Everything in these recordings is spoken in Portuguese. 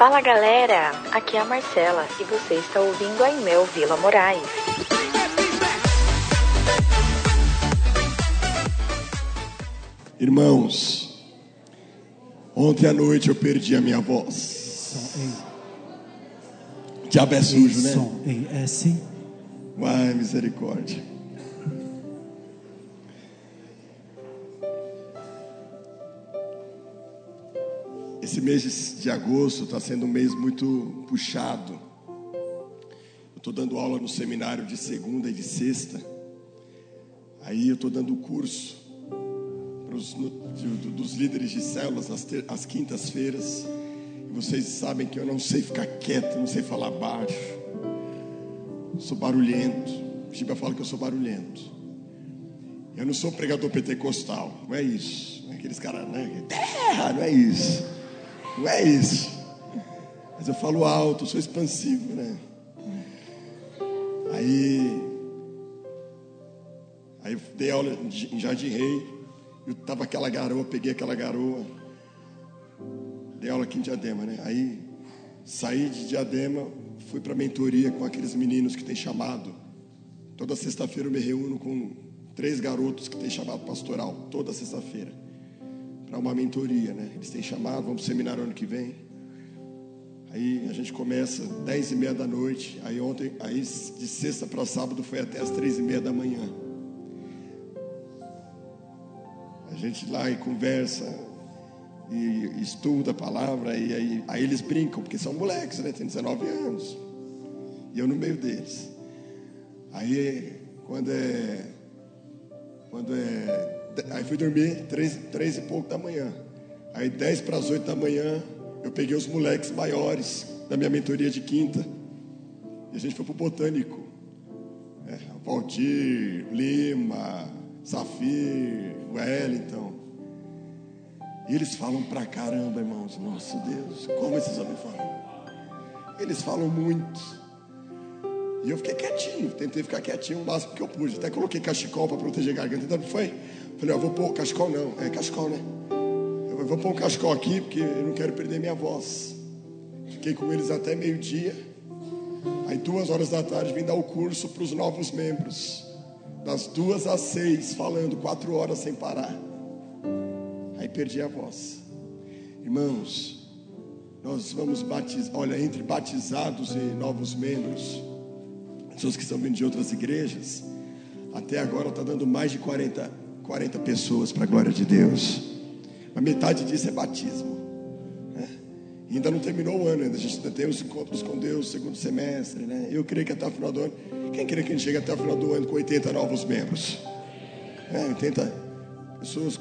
Fala galera, aqui é a Marcela e você está ouvindo a Imel Vila Moraes. Irmãos, ontem à noite eu perdi a minha voz. Diabo é sujo, né? som, ei, é sim. Misericórdia. Esse mês de- agosto está sendo um mês muito puxado. Eu estou dando aula no seminário de segunda e de sexta. Aí eu estou dando curso pros, no- de- do- dos líderes de células às, quintas-feiras. E vocês sabem que eu não sei ficar quieto, não sei falar baixo. Sou barulhento. Chiba fala que eu sou barulhento. Eu não sou pregador pentecostal, não é isso. Não é aqueles caras, né? Terra, não é isso. Não é isso. Mas eu falo alto, sou expansivo, né? Aí, aí eu dei aula em Jardim Rei. Eu tava aquela garoa, peguei aquela garoa. Dei aula aqui em Diadema, né? Aí saí de Diadema, fui para mentoria com aqueles meninos que tem chamado. Toda sexta-feira eu me reúno com três garotos que têm chamado pastoral, toda sexta-feira, para uma mentoria, né? Eles têm chamado, vamos pro seminário ano que vem. Aí a gente começa dez e meia da noite. Aí ontem, aí de sexta para sábado foi até as três e meia da manhã. A gente lá e conversa e estuda a palavra e aí, aí eles brincam porque são moleques, né? Tem 19 anos. E eu no meio deles. Aí quando é quando é aí fui dormir três, três e pouco da manhã. Aí dez para as oito da manhã eu peguei os moleques maiores da minha mentoria de quinta e a gente foi pro botânico. É, Valdir, Lima, Safir, Wellington. E eles falam pra caramba, irmãos. Nossa Deus, como esses homens falam. Eles falam muito. E eu fiquei quietinho, tentei ficar quietinho o máximo que eu pude. Até coloquei cachecol para proteger a garganta. Então foi. Falei, ó, vou pôr cachecol não. É cachecol, né? Eu vou pôr um cachecol aqui porque eu não quero perder minha voz. Fiquei com eles até meio-dia. Aí duas horas da tarde vim dar o curso para os novos membros. Das duas às seis, falando quatro horas sem parar. Aí perdi a voz. Irmãos, nós vamos batizar, olha, entre batizados e novos membros, pessoas que estão vindo de outras igrejas, até agora está dando mais de 40, 40 pessoas para a glória de Deus. A metade disso é batismo. né? Ainda não terminou o ano, ainda a gente ainda tem os encontros com Deus, segundo semestre, né? Eu creio que até o final do ano, quem crê que a gente chega até o final do ano com 80 novos membros? É, 80 pessoas,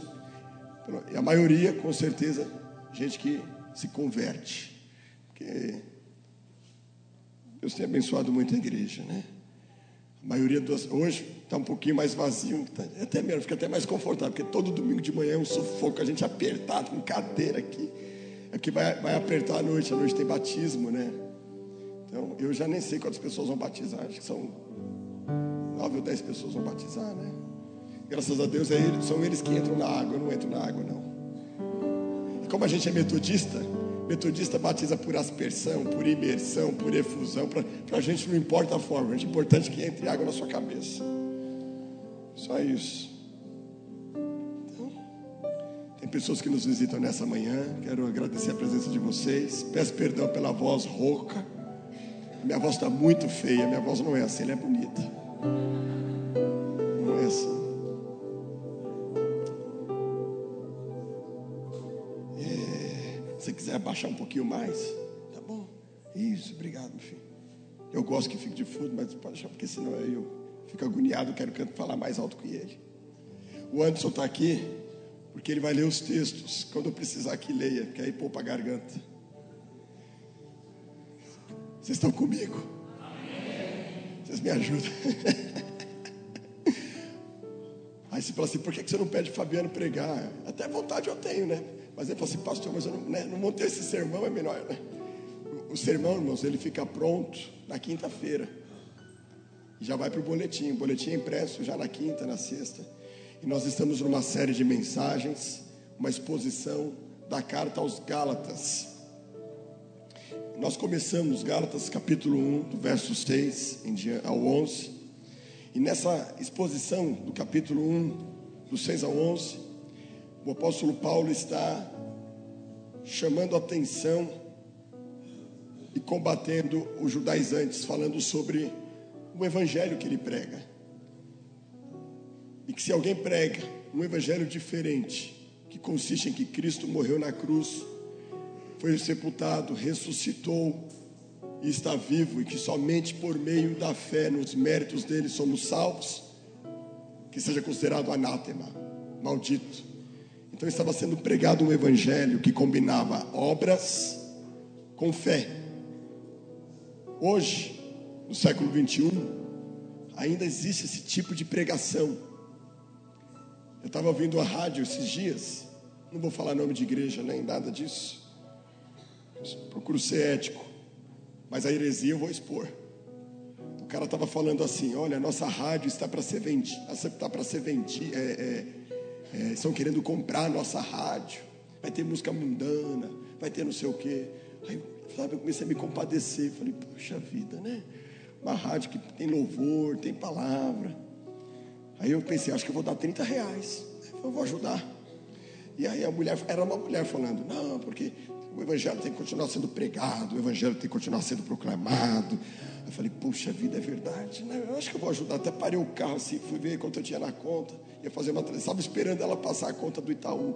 e a maioria, com certeza, gente que se converte. Porque Deus tem abençoado muito a igreja, né? A maioria das hoje está um pouquinho mais vazio, tá, é até mesmo, fica até mais confortável, porque todo domingo de manhã é um sufoco, a gente apertado com cadeira aqui. É que vai, vai apertar à noite, à noite tem batismo, né? Então, eu já nem sei quantas pessoas vão batizar, acho que são nove ou dez pessoas vão batizar, né? Graças a Deus é são eles que entram na água, eu não entro na água, não. E como a gente é metodista, metodista batiza por aspersão, por imersão, por efusão. Para a gente não importa a forma, é importante que entre água na sua cabeça. Só isso. Tem pessoas que nos visitam nessa manhã. Quero agradecer a presença de vocês. Peço perdão pela voz rouca. Minha voz está muito feia. Minha voz não é assim, ela é bonita. Não é assim. Quiser abaixar um pouquinho mais, tá bom? Isso, obrigado, meu filho. Eu gosto que fique de fundo, mas pode deixar, porque senão eu fico agoniado, quero falar mais alto que ele. O Anderson está aqui, porque ele vai ler os textos. Quando eu precisar que leia, que aí poupa a garganta. Vocês estão comigo? Vocês me ajudam. Aí você fala assim, por que você não pede Fabiano pregar? Até vontade eu tenho, né? Mas ele falou assim, pastor, mas eu não, né, não montei esse sermão, é melhor, né? O, sermão, irmãos, ele fica pronto na quinta-feira. Já vai para o boletim. O boletim é impresso já na quinta, na sexta. E nós estamos numa série de mensagens, uma exposição da carta aos Gálatas. nós começamos Gálatas capítulo 1, do verso 6 em dia- ao 11. E nessa exposição do capítulo 1, do 6 ao 11, o apóstolo Paulo está chamando atenção e combatendo os judaizantes, falando sobre o evangelho que ele prega. E que se alguém prega um evangelho diferente, que consiste em que Cristo morreu na cruz, foi sepultado, ressuscitou e está vivo, e que somente por meio da fé nos méritos dele somos salvos, que seja considerado anátema, maldito. Então estava sendo pregado um evangelho que combinava obras com fé. Hoje, no século 21, ainda existe esse tipo de pregação. Eu estava ouvindo a rádio esses dias, não vou falar nome de igreja nem nada disso. Procuro ser ético, mas a heresia eu vou expor. O cara estava falando assim: olha, a nossa rádio está para ser vendida, está para ser vendida, é, é, é, estão querendo comprar a nossa rádio, vai ter música mundana, vai ter não sei o quê. Aí, sabe, eu comecei a me compadecer, falei, puxa vida, né? Uma rádio que tem louvor, tem palavra. Aí eu pensei, acho que eu vou dar 30 reais, eu vou ajudar. E aí a mulher, era uma mulher falando, não, porque o evangelho tem que continuar sendo pregado, o evangelho tem que continuar sendo proclamado. Eu falei, puxa vida, é verdade, né? Eu acho que eu vou ajudar. Até parei o carro assim, fui ver quanto eu tinha na conta, ia fazer uma estava esperando ela passar a conta do Itaú.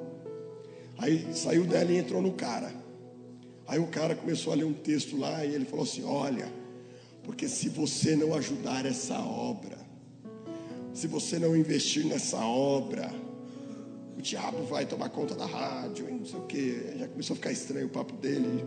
Aí saiu dela e entrou no cara. Aí o cara começou a ler um texto lá e ele falou assim: Olha, porque se você não ajudar essa obra, se você não investir nessa obra, o diabo vai tomar conta da rádio, e não sei o que. Já começou a ficar estranho o papo dele.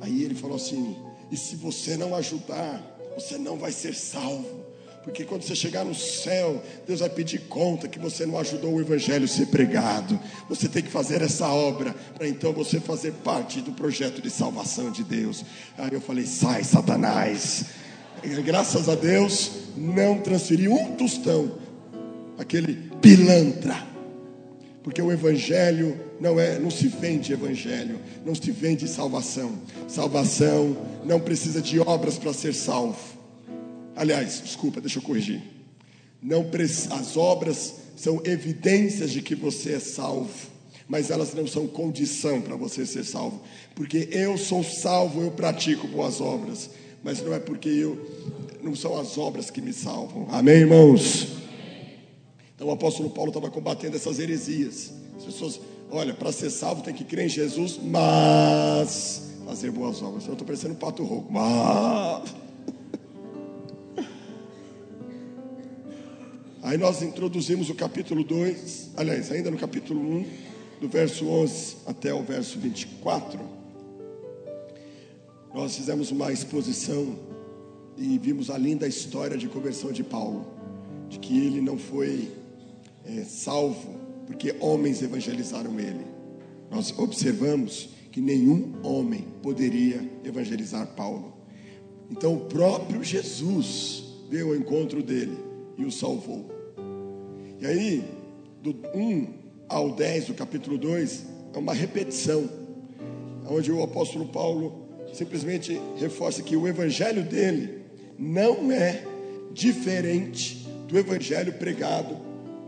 Aí ele falou assim: e se você não ajudar, você não vai ser salvo. Porque quando você chegar no céu, Deus vai pedir conta que você não ajudou o evangelho a ser pregado. Você tem que fazer essa obra para então você fazer parte do projeto de salvação de Deus. Aí eu falei: sai, Satanás. Graças a Deus, não transferi um tostão. Aquele pilantra. Porque o evangelho não é, não se vende evangelho, não se vende salvação. Salvação não precisa de obras para ser salvo. Aliás, desculpa, deixa eu corrigir. Não as obras são evidências de que você é salvo, mas elas não são condição para você ser salvo. Porque eu sou salvo, eu pratico boas obras, mas não é porque eu não são as obras que me salvam. Amém, irmãos. Então o apóstolo Paulo estava combatendo essas heresias. As pessoas, olha, para ser salvo tem que crer em Jesus, mas fazer boas obras. Eu estou parecendo um pato rouco, mas. Aí nós introduzimos o capítulo 2, aliás, ainda no capítulo 1, do verso 11 até o verso 24. Nós fizemos uma exposição e vimos a linda história de conversão de Paulo, de que ele não foi é, salvo porque homens evangelizaram ele. Nós observamos que nenhum homem poderia evangelizar Paulo. Então o próprio Jesus veio ao encontro dele e o salvou. E aí, do 1 ao 10 do capítulo 2, é uma repetição, onde o apóstolo Paulo simplesmente reforça que o evangelho dele não é diferente do evangelho pregado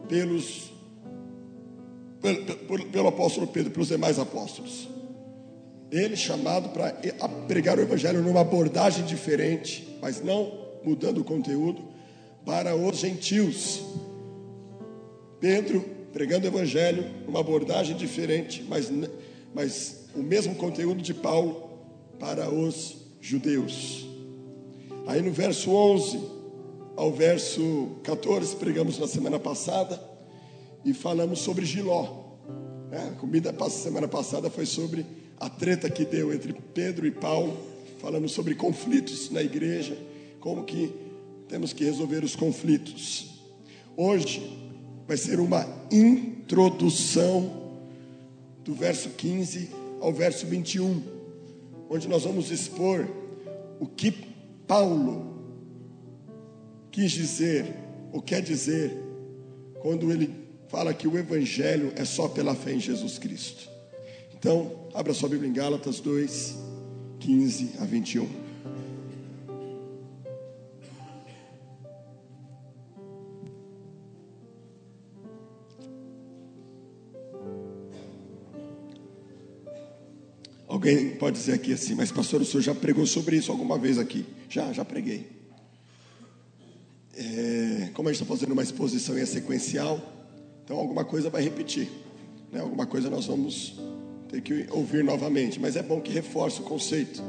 pelos pelo, pelo apóstolo Pedro, pelos demais apóstolos. Ele chamado para pregar o evangelho numa abordagem diferente, mas não mudando o conteúdo, para os gentios. Pedro pregando o evangelho, uma abordagem diferente, mas, mas o mesmo conteúdo de Paulo para os judeus. Aí no verso 11 ao verso 14, pregamos na semana passada e falamos sobre Giló. É, a comida da semana passada foi sobre a treta que deu entre Pedro e Paulo. Falamos sobre conflitos na igreja, como que temos que resolver os conflitos. Hoje vai ser uma introdução do verso 15 ao verso 21, onde nós vamos expor o que Paulo quis dizer, ou quer dizer, quando ele fala que o Evangelho é só pela fé em Jesus Cristo. Então, abra sua Bíblia em Gálatas 2, 15 a 21. Alguém pode dizer aqui assim, mas pastor, o senhor já pregou sobre isso alguma vez aqui? Já, já preguei. É, como a gente está fazendo uma exposição e é sequencial, então alguma coisa vai repetir. Né? Alguma coisa nós vamos ter que ouvir novamente, mas é bom que reforce o conceito.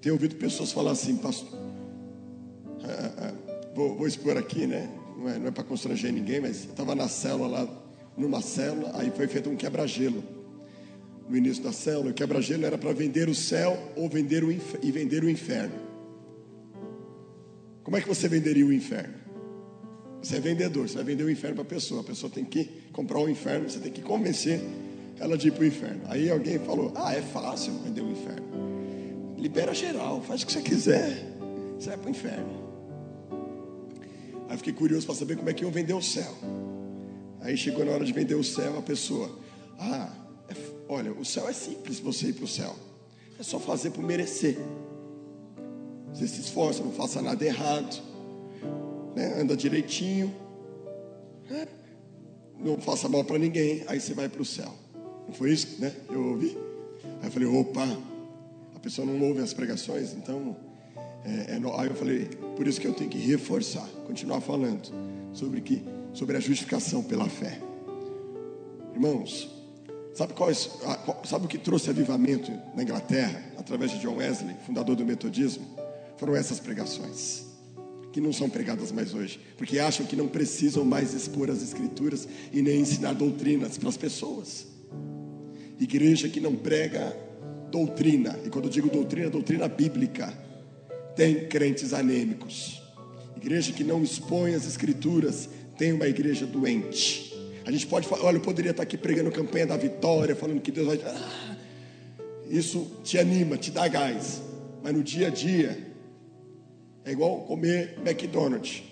Tenho ouvido pessoas falar assim, pastor. Ah, ah, vou, vou, expor aqui, né? Não é, é para constranger ninguém, mas eu estava na célula lá, numa célula, aí foi feito um quebra-gelo. No início da célula, o quebra-gelo era para vender o céu ou vender o e vender o inferno. Como é que você venderia o inferno? Você é vendedor, você vai vender o inferno para a pessoa. A pessoa tem que comprar o inferno, você tem que convencer ela de ir para o inferno. Aí alguém falou: Ah, é fácil vender o inferno. Libera geral, faz o que você quiser, você vai para o inferno. Aí fiquei curioso para saber como é que iam vender o céu. Aí chegou na hora de vender o céu, a pessoa: Ah, é, olha, o céu é simples você ir para o céu, é só fazer por merecer. Você se esforça, não faça nada errado né? anda direitinho, né? não faça mal para ninguém, aí você vai para o céu. Não foi isso, né? Eu ouvi. Aí eu falei, opa, a pessoa não ouve as pregações, então. É, é, aí eu falei, por isso que eu tenho que reforçar, continuar falando sobre, que, sobre a justificação pela fé. Irmãos, sabe, qual é, sabe o que trouxe avivamento na Inglaterra, através de John Wesley, fundador do metodismo? Foram essas pregações que não são pregadas mais hoje, porque acham que não precisam mais expor as escrituras e nem ensinar doutrinas para as pessoas. Igreja que não prega doutrina, e quando eu digo doutrina, doutrina bíblica, tem crentes anêmicos. Igreja que não expõe as escrituras, tem uma igreja doente. A gente pode falar, olha, eu poderia estar aqui pregando campanha da vitória, falando que Deus vai. Ah, isso te anima, te dá gás, mas no dia a dia é igual comer McDonald's.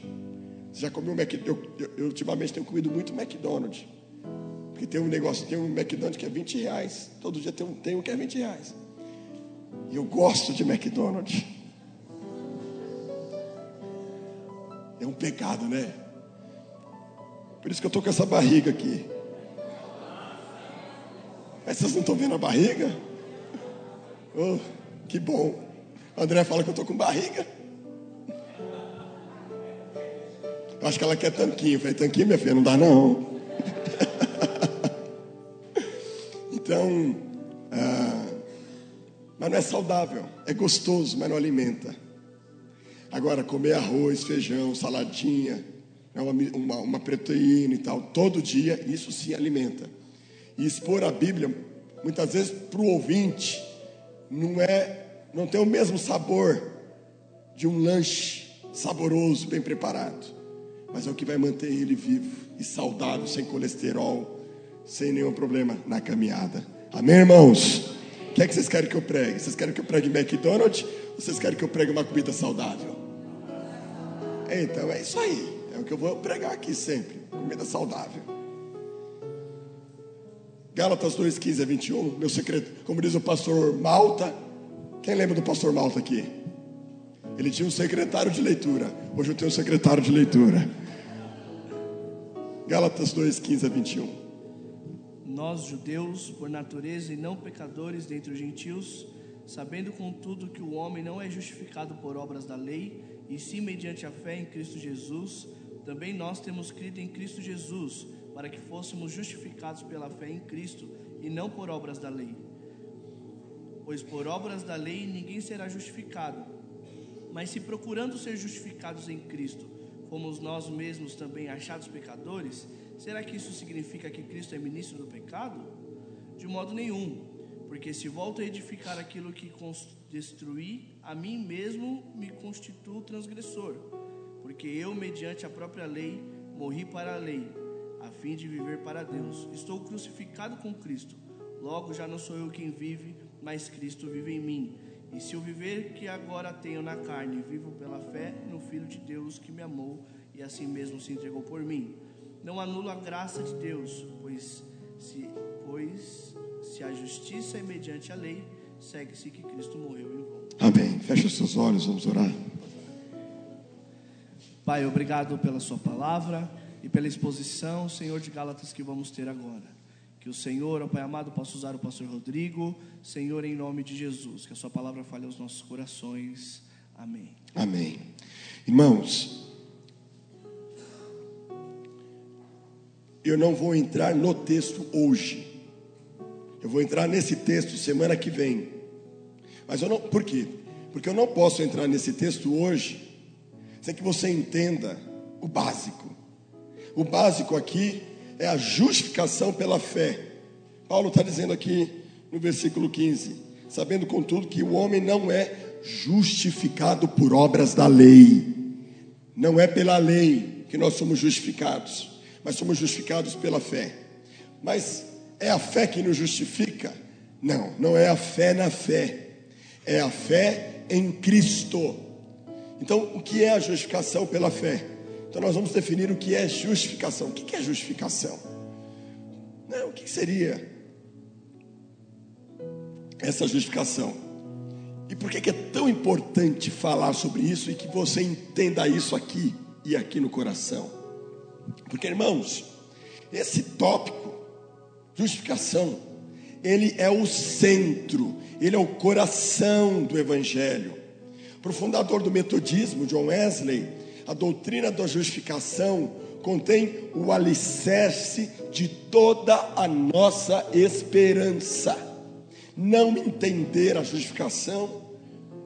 Você já comeu McDonald's? Eu, eu, ultimamente tenho comido muito McDonald's. Porque tem um negócio, tem um McDonald's que é 20 reais. Todo dia tem um, tem um que é 20 reais. E eu gosto de McDonald's. É um pecado, né? Por isso que eu estou com essa barriga aqui. Mas vocês não estão vendo a barriga? Oh, que bom. André fala que eu estou com barriga. Acho que ela quer tanquinho. Eu falei, tanquinho, minha filha, não dá não. então, ah, mas não é saudável. É gostoso, mas não alimenta. Agora, comer arroz, feijão, saladinha, né, uma, uma, uma proteína e tal, todo dia, isso sim alimenta. E expor a Bíblia, muitas vezes, para o ouvinte, não é, não tem o mesmo sabor de um lanche saboroso, bem preparado mas é o que vai manter ele vivo e saudável, sem colesterol, sem nenhum problema na caminhada. Amém, irmãos? O que é que vocês querem que eu pregue? Vocês querem que eu pregue McDonald's ou vocês querem que eu pregue uma comida saudável? Então é isso aí. É o que eu vou pregar aqui sempre: comida saudável. Gálatas 2, 15 a 21. Meu secreto, como diz o pastor Malta. Quem lembra do pastor Malta aqui? Ele tinha um secretário de leitura. Hoje eu tenho um secretário de leitura. Gálatas 2, 15 a 21. Nós, judeus, por natureza e não pecadores dentre os gentios, sabendo contudo que o homem não é justificado por obras da lei, e sim mediante a fé em Cristo Jesus, também nós temos crido em Cristo Jesus, para que fôssemos justificados pela fé em Cristo e não por obras da lei. Pois por obras da lei ninguém será justificado mas se procurando ser justificados em Cristo, fomos nós mesmos também achados pecadores, será que isso significa que Cristo é ministro do pecado? De modo nenhum, porque se volto a edificar aquilo que destruí, a mim mesmo me constituo transgressor, porque eu, mediante a própria lei, morri para a lei, a fim de viver para Deus. Estou crucificado com Cristo, logo já não sou eu quem vive, mas Cristo vive em mim. E se o viver que agora tenho na carne, vivo pela fé no Filho de Deus que me amou e assim mesmo se entregou por mim, não anulo a graça de Deus, pois se, pois Se a justiça é mediante a lei, segue-se que Cristo morreu em vão. Amém. Feche os seus olhos, vamos orar. Pai, obrigado pela Sua palavra e pela exposição, Senhor de Gálatas, que vamos ter agora. Que o Senhor, ó Pai amado, possa usar o pastor Rodrigo, Senhor, em nome de Jesus. Que a Sua palavra fale aos nossos corações. Amém. Amém. Irmãos, eu não vou entrar no texto hoje. Eu vou entrar nesse texto semana que vem. Mas eu não, por quê? Porque eu não posso entrar nesse texto hoje sem que você entenda o básico. O básico aqui é a justificação pela fé. Paulo está dizendo aqui no versículo 15: sabendo contudo que o homem não é justificado por obras da lei, não é pela lei que nós somos justificados, mas somos justificados pela fé. Mas é a fé que nos justifica? Não, não é a fé na fé, é a fé em Cristo. Então, o que é a justificação pela fé? Então, nós vamos definir o que é justificação. O que é justificação? Não, o que seria essa justificação? E por que é tão importante falar sobre isso e que você entenda isso aqui e aqui no coração? Porque, irmãos, esse tópico, justificação, ele é o centro, ele é o coração do Evangelho. Para o fundador do metodismo, John Wesley, a doutrina da justificação contém o alicerce de toda a nossa esperança. Não entender a justificação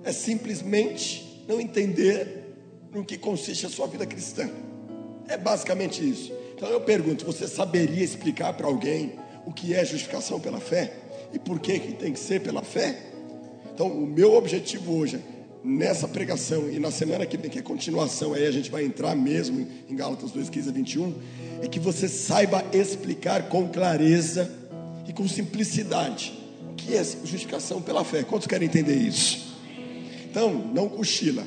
é simplesmente não entender no que consiste a sua vida cristã. É basicamente isso. Então eu pergunto: você saberia explicar para alguém o que é justificação pela fé e por que, que tem que ser pela fé? Então, o meu objetivo hoje, nessa pregação e na semana que vem, que é continuação, aí a gente vai entrar mesmo em Gálatas 2, 15 a 21, é que você saiba explicar com clareza e com simplicidade o que é justificação pela fé. Quantos querem entender isso? Então, não cochila.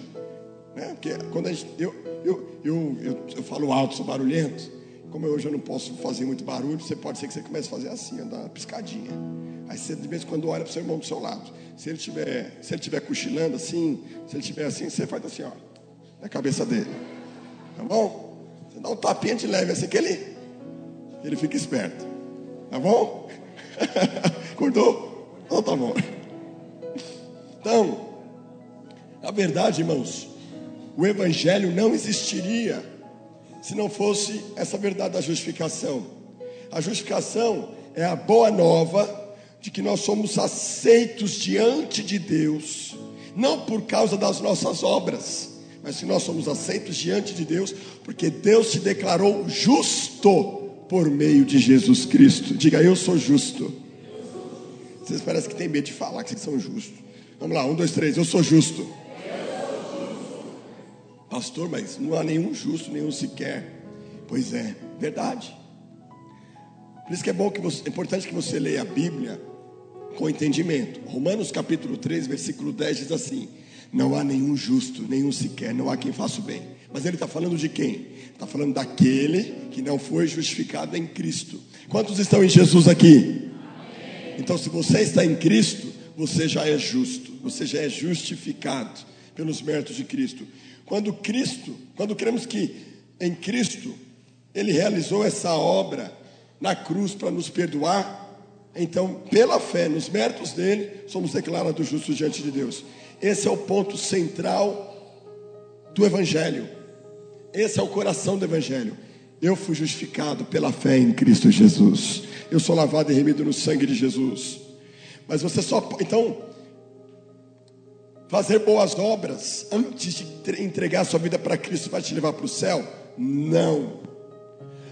Né? Porque quando a gente, eu, eu, eu, eu, eu falo alto, sou barulhento, como hoje eu não posso fazer muito barulho, você pode ser que você comece a fazer assim, andar uma piscadinha. Aí você de vez em quando olha para o seu irmão do seu lado. Se ele tiver, se ele tiver cochilando assim, se ele tiver assim, você faz assim, ó, na cabeça dele. Tá bom? Você dá um tapinha de leve assim que ele, ele fica esperto. Tá bom? Acordou? Então tá bom. Então, a verdade, irmãos, o evangelho não existiria se não fosse essa verdade da justificação. A justificação é a boa nova de que nós somos aceitos diante de Deus, não por causa das nossas obras, mas que nós somos aceitos diante de Deus, porque Deus se declarou justo por meio de Jesus Cristo. Diga, eu sou justo. Vocês parecem que têm medo de falar que vocês são justos. Vamos lá, um, dois, três, eu sou justo. Pastor, mas não há nenhum justo, nenhum sequer. Pois é, verdade. Por isso que é bom que você, é importante que você leia a Bíblia com entendimento. Romanos capítulo 3, versículo 10 diz assim: Não há nenhum justo, nenhum sequer, não há quem faça o bem. Mas ele está falando de quem? Está falando daquele que não foi justificado em Cristo. Quantos estão em Jesus aqui? Então, se você está em Cristo, você já é justo, você já é justificado pelos méritos de Cristo. Quando Cristo, quando cremos que em Cristo ele realizou essa obra na cruz para nos perdoar, então, pela fé, nos méritos dele, somos declarados justos diante de Deus. Esse é o ponto central do Evangelho. Esse é o coração do Evangelho. Eu fui justificado pela fé em Cristo Jesus. Eu sou lavado e remido no sangue de Jesus. Mas você só. Então, fazer boas obras antes de entregar sua vida para Cristo vai te levar para o céu? Não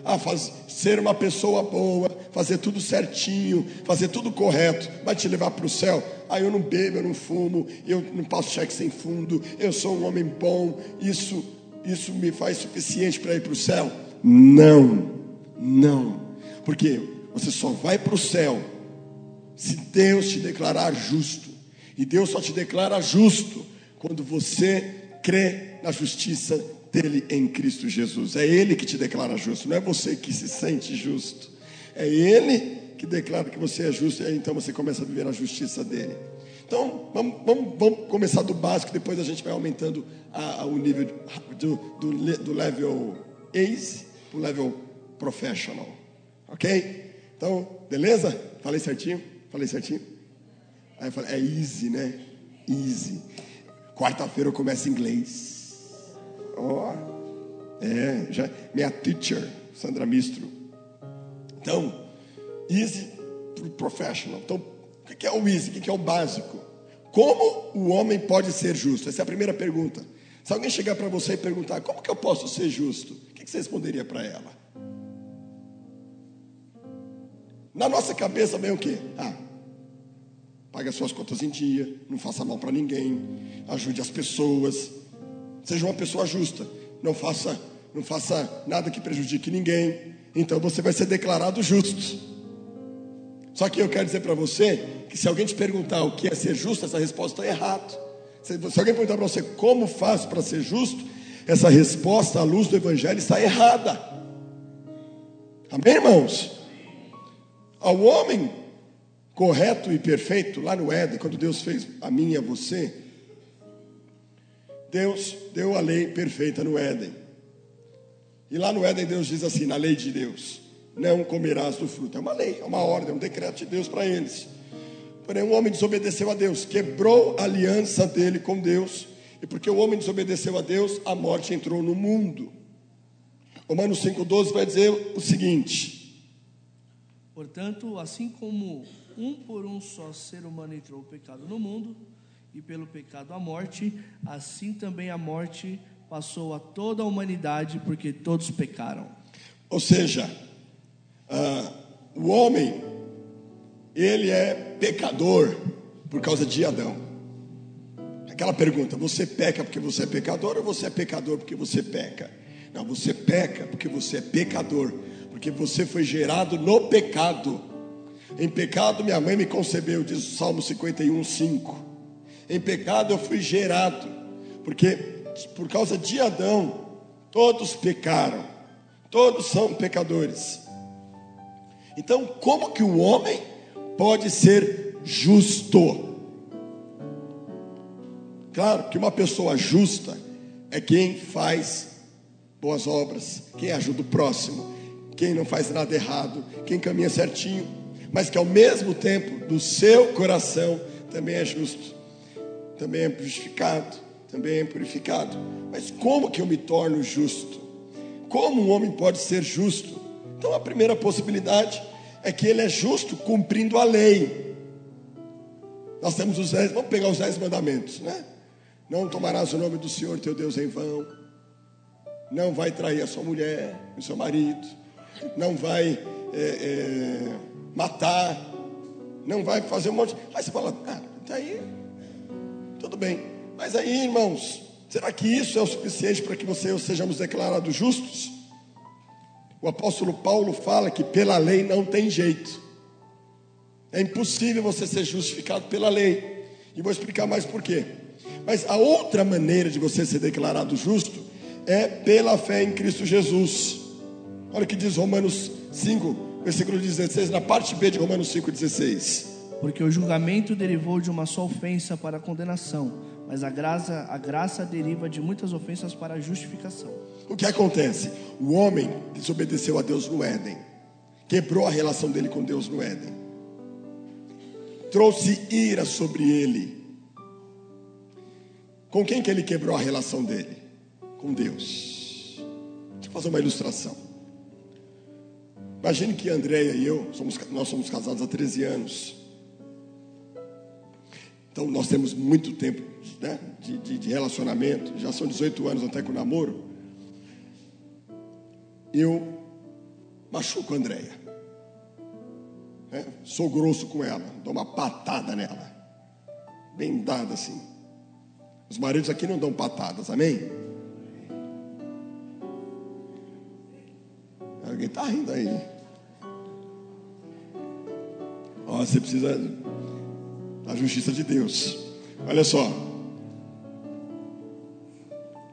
a faz, ser uma pessoa boa, fazer tudo certinho, fazer tudo correto, vai te levar para o céu. Ah, eu não bebo, eu não fumo, eu não passo cheque sem fundo, eu sou um homem bom, isso, isso me faz suficiente para ir para o céu? Não, não, porque você só vai para o céu se Deus te declarar justo, e Deus só te declara justo quando você crê na justiça dele em Cristo Jesus. É ele que te declara justo, não é você que se sente justo. É ele que declara que você é justo, e aí então você começa a viver a justiça dele. Então, vamos, vamos, vamos começar do básico, depois a gente vai aumentando a, a, o nível do, do, do level ace para o level professional. Ok? Então, beleza? Falei certinho? Falei certinho? Aí eu falei, é easy, né? Easy. Quarta-feira eu começo inglês. Ó. Oh, é, já, minha teacher, Sandra Mistro. Então, easy para professional. Então, o que é o easy? O que é o básico? Como o homem pode ser justo? Essa é a primeira pergunta. Se alguém chegar para você e perguntar, como que eu posso ser justo? O que você responderia para ela? Na nossa cabeça vem o quê? Ah, pague as suas contas em dia, não faça mal para ninguém, ajude as pessoas, seja uma pessoa justa, não faça, não faça nada que prejudique ninguém. Então você vai ser declarado justo. Só que eu quero dizer para você que se alguém te perguntar o que é ser justo, essa resposta está errada. Se, se alguém perguntar para você como faço para ser justo, essa resposta à luz do Evangelho está errada. Amém, irmãos? Ao homem correto e perfeito, lá no Éden, quando Deus fez a mim e a você, Deus deu a lei perfeita no Éden. E lá no Éden, Deus diz assim, na lei de Deus: não comerás do fruto. É uma lei, é uma ordem, é um decreto de Deus para eles. Porém, um homem desobedeceu a Deus, quebrou a aliança dele com Deus, e porque o homem desobedeceu a Deus, a morte entrou no mundo. Romanos 5,12 vai dizer o seguinte: Portanto, assim como um por um só ser humano entrou o pecado no mundo, e pelo pecado a morte, assim também a morte passou a toda a humanidade, porque todos pecaram. Ou seja, ah, o homem, ele é pecador por causa de Adão. Aquela pergunta: você peca porque você é pecador ou você é pecador porque você peca? Não, você peca porque você é pecador, porque você foi gerado no pecado. Em pecado minha mãe me concebeu, diz o Salmo 51, 5. Em pecado eu fui gerado, porque por causa de Adão, todos pecaram, todos são pecadores. Então, como que o homem pode ser justo? Claro que uma pessoa justa é quem faz boas obras, quem ajuda o próximo, quem não faz nada errado, quem caminha certinho, mas que ao mesmo tempo, do seu coração, também é justo, também é justificado, também é purificado. Mas como que eu me torno justo? Como um homem pode ser justo? Então a primeira possibilidade é que ele é justo cumprindo a lei. Nós temos os dez, vamos pegar os dez mandamentos, né? Não tomarás o nome do Senhor teu Deus em vão. Não vai trair a sua mulher, o seu marido. Não vai é, é, matar. Não vai fazer um monte. Aí você fala, ah, tá aí. Tudo bem. Mas aí, irmãos, será que isso é o suficiente para que você e eu sejamos declarados justos? O apóstolo Paulo fala que pela lei não tem jeito. É impossível você ser justificado pela lei. E vou explicar mais por quê. Mas a outra maneira de você ser declarado justo é pela fé em Cristo Jesus. Olha o que diz Romanos 5, versículo 16, na parte B de Romanos 5,16. Porque o julgamento derivou de uma só ofensa para a condenação, mas a graça, a graça deriva de muitas ofensas para a justificação. O que acontece? O homem desobedeceu a Deus no Éden, quebrou a relação dele com Deus no Éden, trouxe ira sobre ele. Com quem que ele quebrou a relação dele? Com Deus. Deixa eu fazer uma ilustração. Imagine que Andréia e eu, somos, nós somos casados há 13 anos. Então nós temos muito tempo né, de, de, de relacionamento, já são 18 anos até com o namoro eu machuco a Andréia. É, sou grosso com ela, dou uma patada nela. Bem dada assim. Os maridos aqui não dão patadas, amém? Alguém está rindo aí. Ó, você precisa da justiça de Deus. Olha só.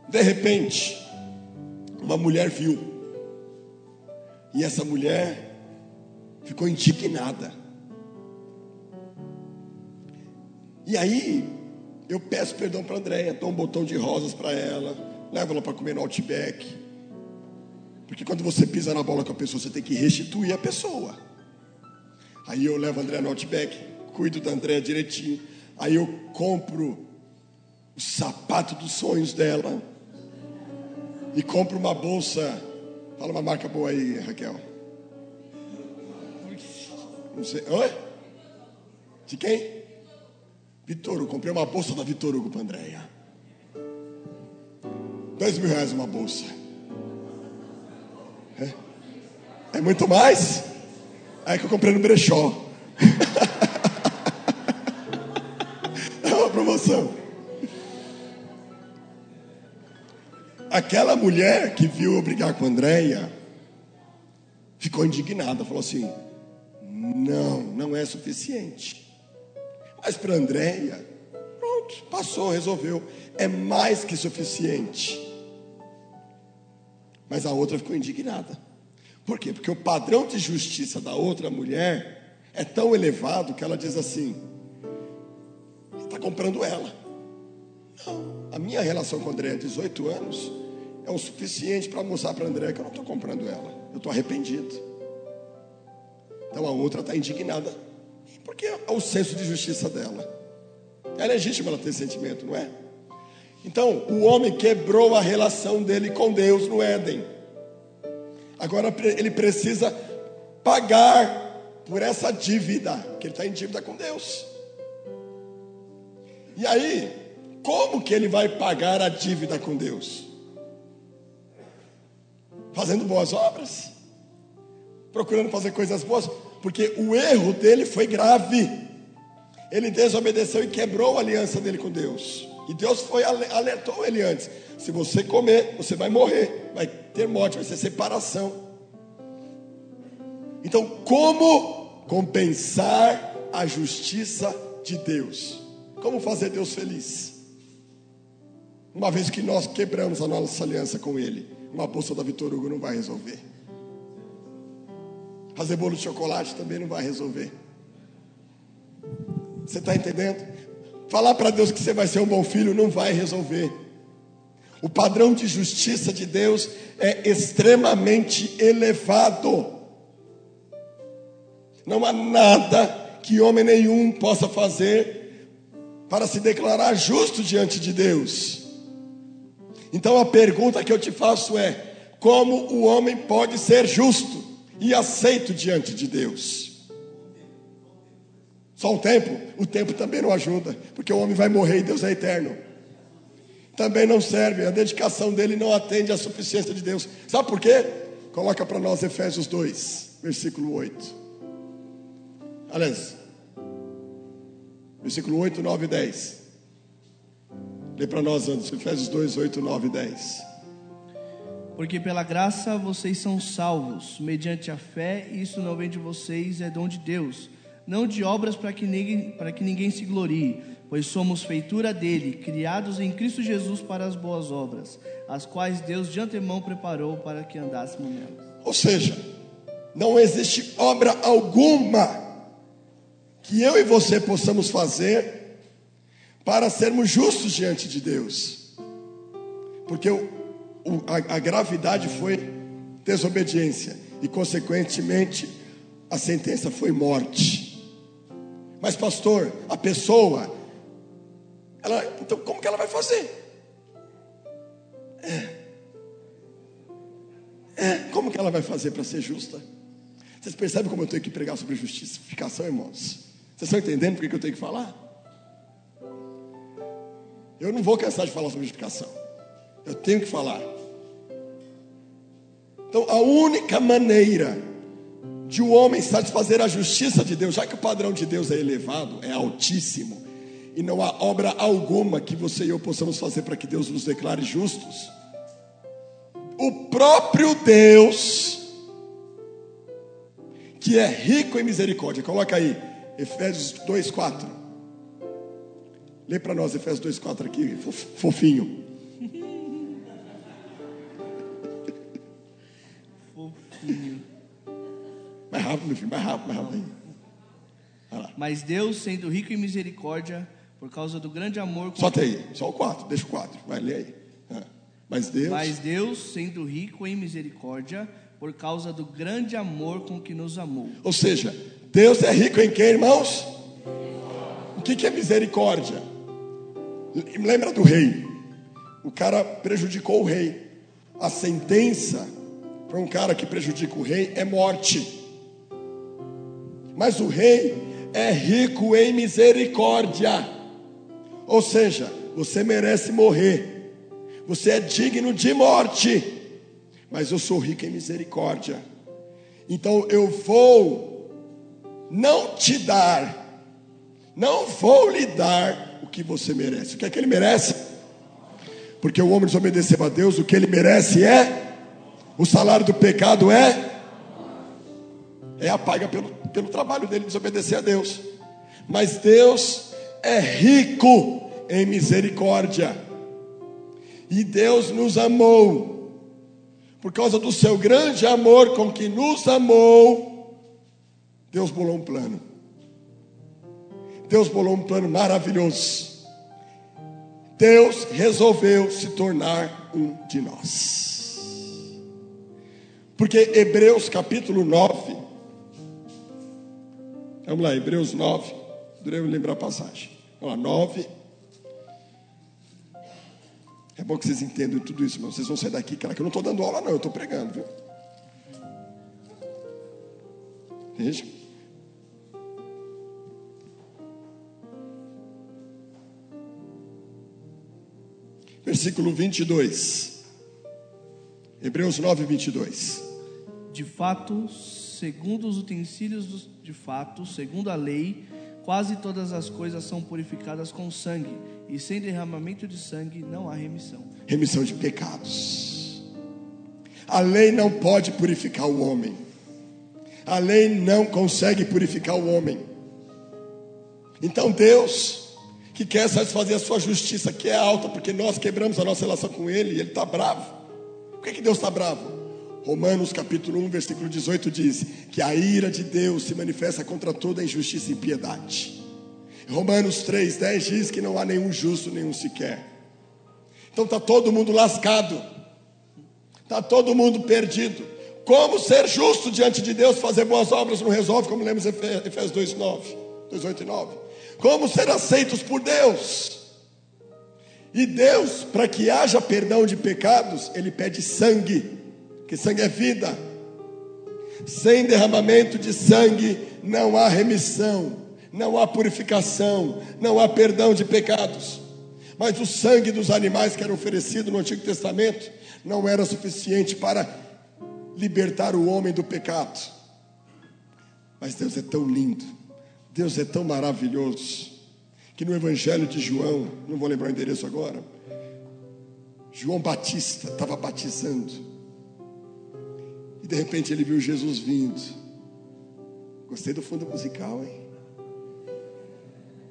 De repente, uma mulher viu e essa mulher ficou indignada. E aí, eu peço perdão para a Andréia, dou um botão de rosas para ela, levo ela para comer no Outback. Porque quando você pisa na bola com a pessoa, você tem que restituir a pessoa. Aí eu levo a Andréia no Outback, cuido da Andréia direitinho. Aí eu compro o sapato dos sonhos dela. E compro uma bolsa. Fala uma marca boa aí, Raquel. Não sei. Oi? De quem? Vitor. Comprei uma bolsa da Vitor Hugo para Andréia. Dois mil reais uma bolsa. É, é muito mais? Aí que eu comprei no brechó. Aquela mulher que viu eu brigar com a Andréia ficou indignada, falou assim: não, não é suficiente. Mas para Andréia, pronto, passou, resolveu. É mais que suficiente. Mas a outra ficou indignada. Por quê? Porque o padrão de justiça da outra mulher é tão elevado que ela diz assim: comprando ela. Não, a minha relação com a Andréia, 18 anos, é o suficiente para mostrar para a Andréia que eu não estou comprando ela. Eu estou arrependido. Então a outra está indignada porque é o senso de justiça dela. É legítimo ela ter sentimento, não é? Então, o homem quebrou a relação dele com Deus no Éden. Agora ele precisa pagar por essa dívida, que ele está em dívida com Deus. E aí, como que ele vai pagar a dívida com Deus? Fazendo boas obras, procurando fazer coisas boas porque o erro dele foi grave. Ele desobedeceu e quebrou a aliança dele com Deus. E Deus foi alertou ele antes: se você comer, você vai morrer, vai ter morte, vai ser separação. Então, como compensar a justiça de Deus? Como fazer Deus feliz? Uma vez que nós quebramos a nossa aliança com Ele, uma bolsa da Vitor Hugo não vai resolver. Fazer bolo de chocolate também não vai resolver. Você está entendendo? Falar para Deus que você vai ser um bom filho não vai resolver. O padrão de justiça de Deus é extremamente elevado. Não há nada que homem nenhum possa fazer para se declarar justo diante de Deus. Então a pergunta que eu te faço é: como o homem pode ser justo? e aceito diante de Deus. Só o tempo? O tempo também não ajuda, porque o homem vai morrer e Deus é eterno. Também não serve, a dedicação dele não atende à suficiência de Deus. Sabe por quê? Coloca para nós Efésios 2, versículo 8. Aliás, versículo 8, 9 e 10. Lê para nós antes, Efésios 2, 8, 9 e 10. Porque pela graça vocês são salvos, mediante a fé, e isso não vem de vocês, é dom de Deus, não de obras para que ninguém, para que ninguém se glorie, pois somos feitura dele, criados em Cristo Jesus para as boas obras, as quais Deus de antemão preparou para que andássemos nelas. Ou seja, não existe obra alguma que eu e você possamos fazer para sermos justos diante de Deus. Porque o a, a gravidade foi desobediência e, consequentemente, a sentença foi morte. Mas, pastor, a pessoa, ela, então como que ela vai fazer? É, é como que ela vai fazer para ser justa? Vocês percebem como eu tenho que pregar sobre justificação, irmãos? Vocês estão entendendo por que eu tenho que falar? Eu não vou cansar de falar sobre justificação. Eu tenho que falar. Então, a única maneira de o um homem satisfazer a justiça de Deus, já que o padrão de Deus é elevado, é altíssimo, e não há obra alguma que você e eu possamos fazer para que Deus nos declare justos. O próprio Deus, que é rico em misericórdia, coloca aí, Efésios 2,4. Lê para nós Efésios 2,4 aqui, fofinho. rápido, meu filho, mais rápido, mais rápido. Mas Deus, sendo rico em misericórdia, por causa do grande amor com Só tem aí, só o 4, deixa o 4, vai ler aí. Ah. Mas Deus, Mas Deus, sendo rico em misericórdia, por causa do grande amor com que nos amou. ou seja, Deus é rico em quem, irmãos? O que é misericórdia? Lembra do rei? O cara prejudicou o rei. A sentença para um cara que prejudica o rei é morte. Mas o rei é rico em misericórdia. Ou seja, você merece morrer. Você é digno de morte. Mas eu sou rico em misericórdia. Então eu vou não te dar, não vou lhe dar o que você merece. O que é que ele merece? Porque o homem desobedeceu a Deus, o que ele merece é o salário do pecado é é a paga pelo, pelo trabalho dele desobedecer a Deus. Mas Deus é rico em misericórdia. E Deus nos amou. Por causa do seu grande amor com que nos amou, Deus bolou um plano. Deus bolou um plano maravilhoso. Deus resolveu se tornar um de nós. Porque Hebreus capítulo 9. Vamos lá, Hebreus 9. Durei lembrar a passagem. Vamos lá, 9. É bom que vocês entendam tudo isso, mas vocês vão sair daqui, cara, que eu não estou dando aula, não, eu estou pregando, viu? Veja. Versículo 22. Hebreus 9, 22. De fato, segundo os utensílios de fato, segundo a lei, quase todas as coisas são purificadas com sangue, e sem derramamento de sangue não há remissão. remissão de pecados. A lei não pode purificar o homem. A lei não consegue purificar o homem. Então Deus, que quer satisfazer a sua justiça, que é alta, porque nós quebramos a nossa relação com Ele e Ele está bravo. Por que, que Deus está bravo? Romanos capítulo 1, versículo 18 diz que a ira de Deus se manifesta contra toda injustiça e impiedade. Romanos 3, 10 diz que não há nenhum justo, nenhum sequer. Então está todo mundo lascado, está todo mundo perdido. Como ser justo diante de Deus, fazer boas obras não resolve, como lemos Efésios 2, 9, 2, 8 e 9. Como ser aceitos por Deus? E Deus, para que haja perdão de pecados, Ele pede sangue, que sangue é vida. Sem derramamento de sangue não há remissão, não há purificação, não há perdão de pecados. Mas o sangue dos animais que era oferecido no Antigo Testamento não era suficiente para libertar o homem do pecado. Mas Deus é tão lindo, Deus é tão maravilhoso, que no Evangelho de João, não vou lembrar o endereço agora, João Batista estava batizando, e de repente ele viu Jesus vindo. Gostei do fundo musical, hein?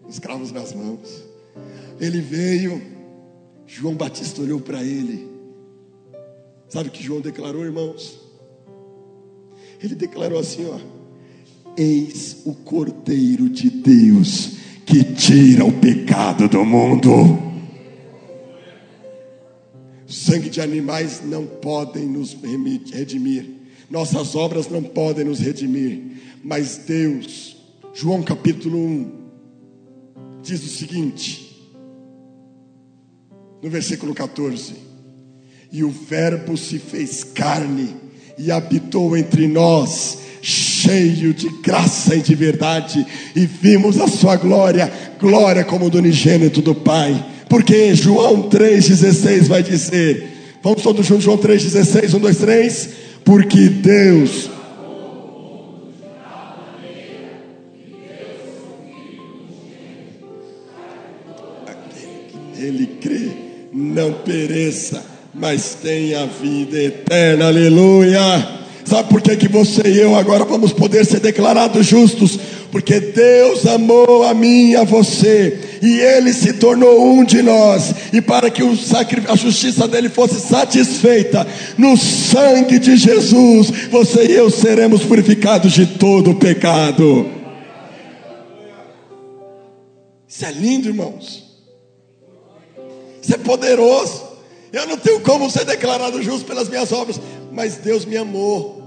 Os cravos nas mãos. Ele veio, João Batista olhou para ele. Sabe o que João declarou, irmãos? Ele declarou assim, ó: Eis o Cordeiro de Deus que tira o pecado do mundo. Sangue de animais não podem nos redimir. Nossas obras não podem nos redimir. Mas Deus, João capítulo 1, diz o seguinte, no versículo 14: E o Verbo se fez carne e habitou entre nós, cheio de graça e de verdade, e vimos a sua glória, glória como do unigênito do Pai. Porque João 3,16 vai dizer: Vamos todos juntos, João 3,16, 1, 2, 3. Porque Deus ele crê, não pereça, mas tenha vida eterna. Aleluia. Sabe por que, que você e eu agora vamos poder ser declarados justos? porque Deus amou a mim e a você, e Ele se tornou um de nós, e para que a justiça dele fosse satisfeita, no sangue de Jesus, você e eu seremos purificados de todo pecado. Isso é lindo, irmãos. Isso é poderoso. Eu não tenho como ser declarado justo pelas minhas obras, mas Deus me amou.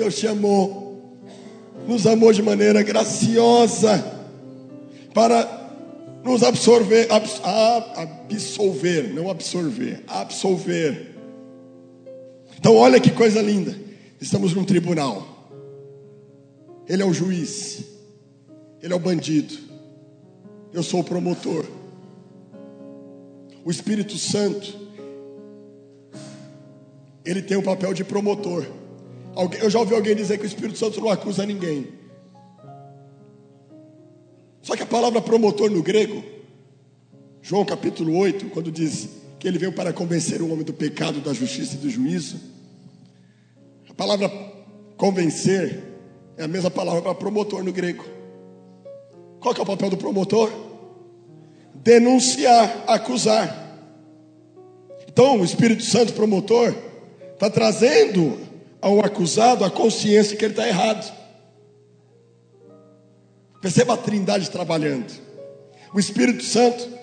Deus te amou. Nos amou de maneira graciosa para nos absorver, abs, absolver, não absorver, absolver. Então, olha que coisa linda. Estamos num tribunal. Ele é o juiz. Ele é o bandido. Eu sou o promotor. O Espírito Santo, ele tem o papel de promotor. Eu já ouvi alguém dizer que o Espírito Santo não acusa ninguém. Só que a palavra promotor no grego, João capítulo 8, quando diz que ele veio para convencer o homem do pecado, da justiça e do juízo, a palavra convencer é a mesma palavra para promotor no grego. Qual que é o papel do promotor? Denunciar, acusar. Então, o Espírito Santo promotor está trazendo ao acusado a consciência que ele está errado. Perceba a trindade trabalhando. O Espírito Santo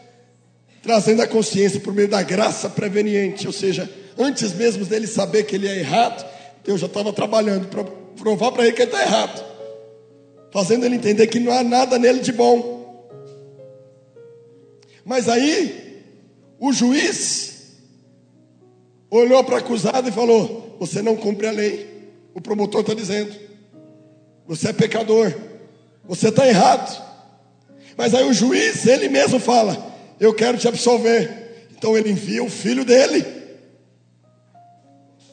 trazendo a consciência por meio da graça preveniente, ou seja, antes mesmo dele saber que ele é errado, Deus já estava trabalhando para provar para ele que ele está errado, fazendo ele entender que não há nada nele de bom. Mas aí, o juiz olhou para o acusado e falou: Você não cumpre a lei. O promotor está dizendo: Você é pecador. Você está errado. Mas aí o juiz, ele mesmo fala: Eu quero te absolver. Então ele envia o filho dele.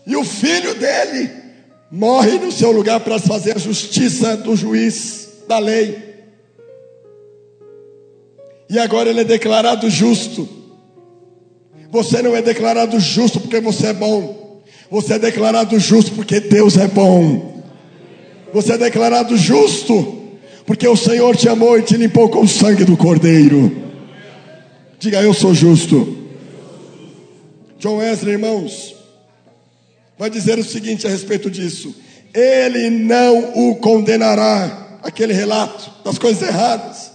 E o filho dele morre no seu lugar para fazer a justiça do juiz da lei. E agora ele é declarado justo. Você não é declarado justo porque você é bom. Você é declarado justo porque Deus é bom. Você é declarado justo porque o Senhor te amou e te limpou com o sangue do Cordeiro. Diga, eu sou justo. John Wesley, irmãos, vai dizer o seguinte a respeito disso: Ele não o condenará. Aquele relato das coisas erradas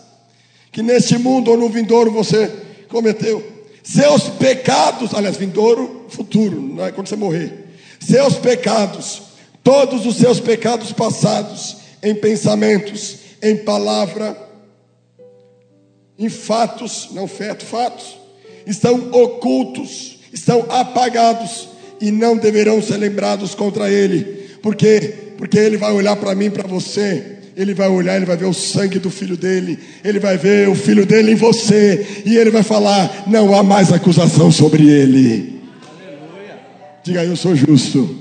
que neste mundo ou no vindouro você cometeu. Seus pecados, aliás, vindouro, futuro, não é quando você morrer. Seus pecados, todos os seus pecados passados, em pensamentos, em palavra, em fatos, não feto, fatos, estão ocultos, estão apagados e não deverão ser lembrados contra ele. Por quê? Porque ele vai olhar para mim, para você, ele vai olhar, ele vai ver o sangue do filho dele, ele vai ver o filho dele em você, e ele vai falar: não há mais acusação sobre ele. Diga, eu sou justo.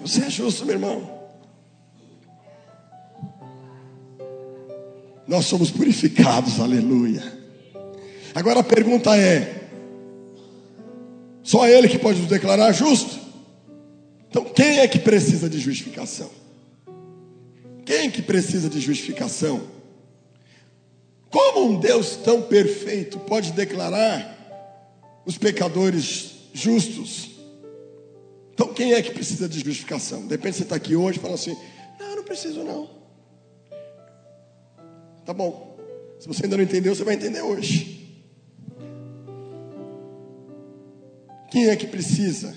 Você é justo, meu irmão. Nós somos purificados, aleluia. Agora a pergunta é: só Ele que pode nos declarar justo? Então, quem é que precisa de justificação? Quem que precisa de justificação? Como um Deus tão perfeito pode declarar os pecadores justos? Então, quem é que precisa de justificação? De repente você está aqui hoje e fala assim: Não, não preciso não. Tá bom. Se você ainda não entendeu, você vai entender hoje. Quem é que precisa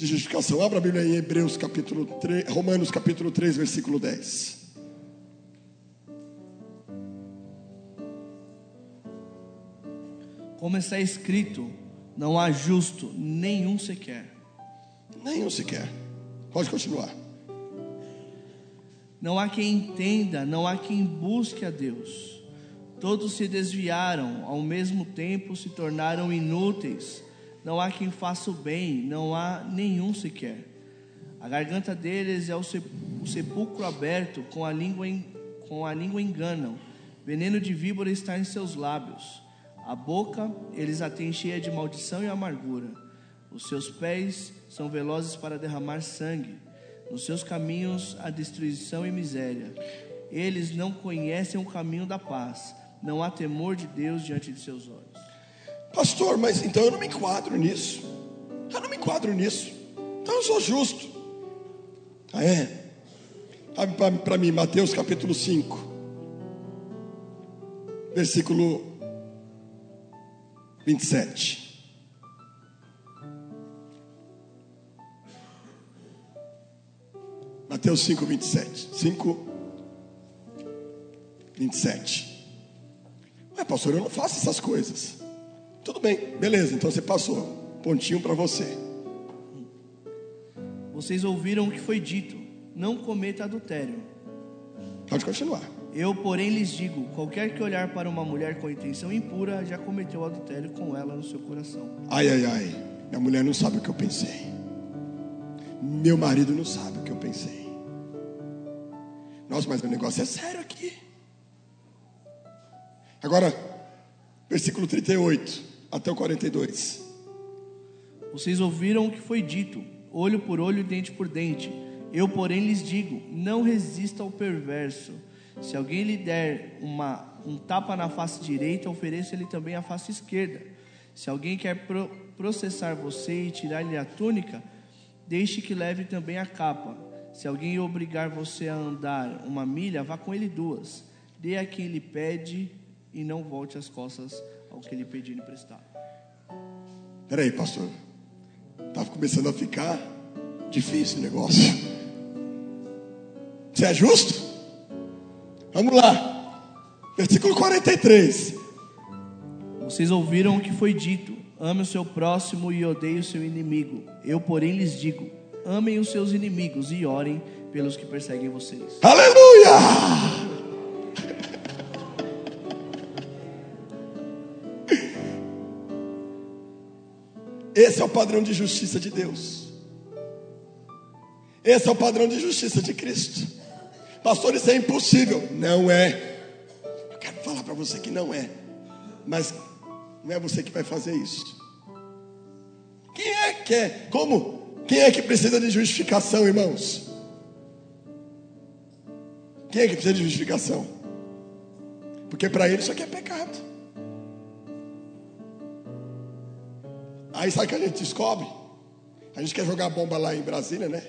de justificação? Abra a Bíblia em Hebreus capítulo 3, Romanos capítulo 3, versículo 10. Como está escrito, não há justo nenhum sequer. Nenhum sequer. Pode continuar. Não há quem entenda, não há quem busque a Deus. Todos se desviaram, ao mesmo tempo se tornaram inúteis. Não há quem faça o bem, não há nenhum sequer. A garganta deles é o sep- o sepulcro aberto, com a língua com a língua enganam. Veneno de víbora está em seus lábios. A boca eles a têm cheia de maldição e amargura. Os seus pés são velozes para derramar sangue. Nos seus caminhos há destruição e miséria. eles não conhecem o caminho da paz. Não há temor de Deus diante de seus olhos. Pastor, mas então eu não me enquadro nisso. Eu não me enquadro nisso. Então eu sou justo. Ah, é? Para mim, Mateus capítulo 5, versículo 27. Mateus 5, 27. 5, 27. Ué, pastor, eu não faço essas coisas. Tudo bem, beleza, então você passou. Pontinho para você. Vocês ouviram o que foi dito: não cometa adultério. Pode continuar. Eu, porém, lhes digo: qualquer que olhar para uma mulher com intenção impura já cometeu adultério com ela no seu coração. Ai, ai, ai. Minha mulher não sabe o que eu pensei. Meu marido não sabe o que eu pensei. Nossa, mas o negócio é sério aqui. Agora, versículo 38 até o 42. Vocês ouviram o que foi dito: olho por olho, dente por dente. Eu, porém, lhes digo: não resista ao perverso. Se alguém lhe der uma, um tapa na face direita, ofereça-lhe também a face esquerda. Se alguém quer pro, processar você e tirar-lhe a túnica, deixe que leve também a capa. Se alguém obrigar você a andar uma milha, vá com ele duas. Dê a quem lhe pede e não volte as costas ao que lhe pedir emprestado. Peraí, pastor. Estava começando a ficar difícil o negócio. Você é justo? Vamos lá. Versículo 43. Vocês ouviram o que foi dito: ame o seu próximo e odeie o seu inimigo. Eu, porém, lhes digo: amem os seus inimigos e orem pelos que perseguem vocês. Aleluia! Esse é o padrão de justiça de Deus. Esse é o padrão de justiça de Cristo. Pastor, isso é impossível. Não é. Eu quero falar para você que não é. Mas não é você que vai fazer isso. Quem é que é? Como? Quem é que precisa de justificação, irmãos? Quem é que precisa de justificação? Porque para ele isso aqui é pecado. Aí sabe o que a gente descobre? A gente quer jogar bomba lá em Brasília, né?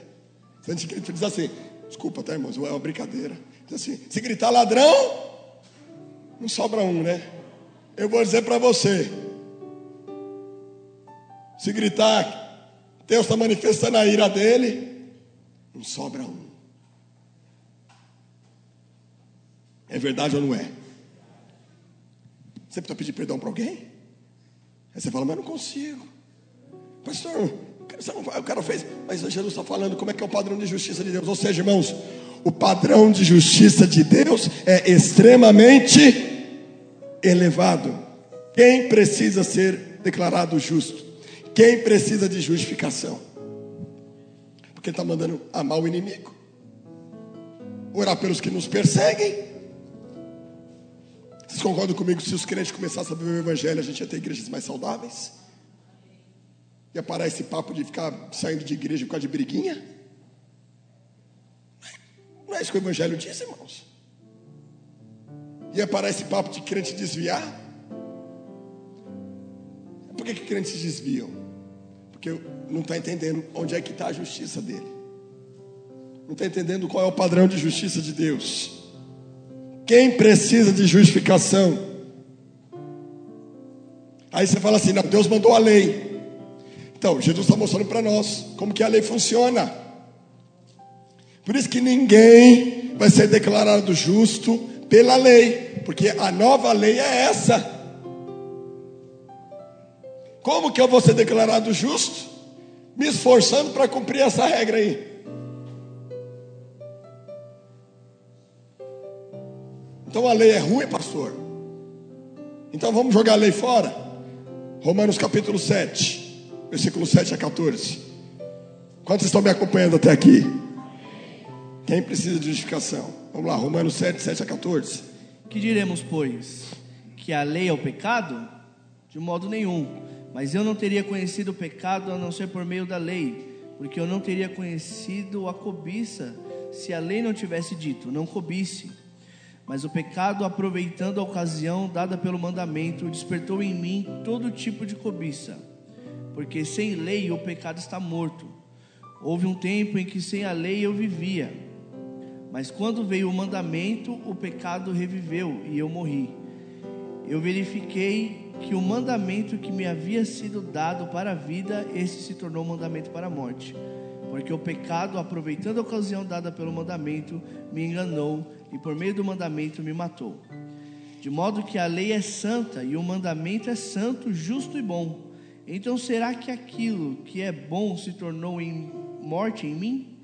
A gente diz assim, desculpa, tá, irmãos? É uma brincadeira. Diz assim, se gritar ladrão, não sobra um, né? Eu vou dizer para você. Se gritar, Deus está manifestando a ira dele, não sobra um. É verdade ou não é? Você precisa pedir perdão para alguém? Aí você fala, mas não consigo. Pastor, o cara fez, mas Jesus está falando como é que é o padrão de justiça de Deus. Ou seja, irmãos, o padrão de justiça de Deus é extremamente elevado. Quem precisa ser declarado justo? Quem precisa de justificação? Porque está mandando amar o inimigo, orar pelos que nos perseguem. Vocês concordam comigo? Se os crentes começassem a viver o Evangelho, a gente ia ter igrejas mais saudáveis? Ia parar esse papo de ficar saindo de igreja por causa de briguinha? Não é isso que o Evangelho diz, irmãos. Ia parar esse papo de crente desviar? Por que, que crentes desviam? Porque não está entendendo onde é que está a justiça dele. Não está entendendo qual é o padrão de justiça de Deus. Quem precisa de justificação? Aí você fala assim: não, Deus mandou a lei. Então, Jesus está mostrando para nós como que a lei funciona. Por isso que ninguém vai ser declarado justo pela lei, porque a nova lei é essa. Como que eu vou ser declarado justo? Me esforçando para cumprir essa regra aí. Então a lei é ruim, pastor. Então vamos jogar a lei fora. Romanos capítulo 7 versículo 7 a 14. Quantos estão me acompanhando até aqui? Quem precisa de justificação? Vamos lá, Romanos 7, 7 a 14. Que diremos, pois? Que a lei é o pecado? De modo nenhum. Mas eu não teria conhecido o pecado a não ser por meio da lei, porque eu não teria conhecido a cobiça se a lei não tivesse dito, não cobisse. Mas o pecado, aproveitando a ocasião dada pelo mandamento, despertou em mim todo tipo de cobiça. Porque sem lei o pecado está morto. Houve um tempo em que sem a lei eu vivia. Mas quando veio o mandamento, o pecado reviveu e eu morri. Eu verifiquei que o mandamento que me havia sido dado para a vida, esse se tornou mandamento para a morte. Porque o pecado, aproveitando a ocasião dada pelo mandamento, me enganou e por meio do mandamento me matou. De modo que a lei é santa e o mandamento é santo, justo e bom. Então será que aquilo que é bom se tornou em morte em mim?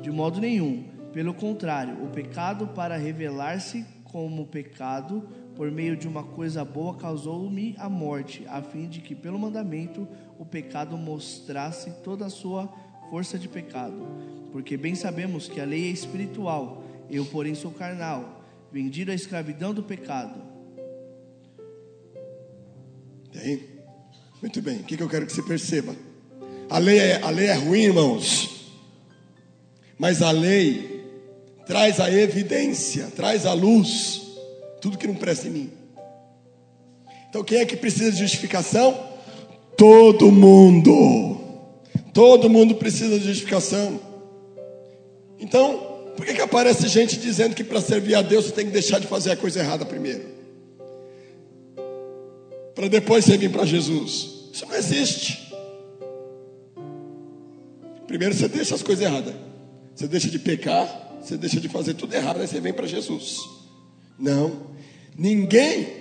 De modo nenhum. Pelo contrário, o pecado, para revelar-se como pecado, por meio de uma coisa boa, causou-me a morte, a fim de que, pelo mandamento, o pecado mostrasse toda a sua força de pecado. Porque bem sabemos que a lei é espiritual, eu, porém, sou carnal, vendido à escravidão do pecado. Tem? Muito bem. O que eu quero que você perceba? A lei é, a lei é ruim, irmãos. Mas a lei traz a evidência, traz a luz, tudo que não presta em mim. Então, quem é que precisa de justificação? Todo mundo. Todo mundo precisa de justificação. Então, por que, que aparece gente dizendo que para servir a Deus você tem que deixar de fazer a coisa errada primeiro? Para depois você vir para Jesus. Isso não existe. Primeiro você deixa as coisas erradas. Você deixa de pecar, você deixa de fazer tudo errado, aí você vem para Jesus. Não. Ninguém.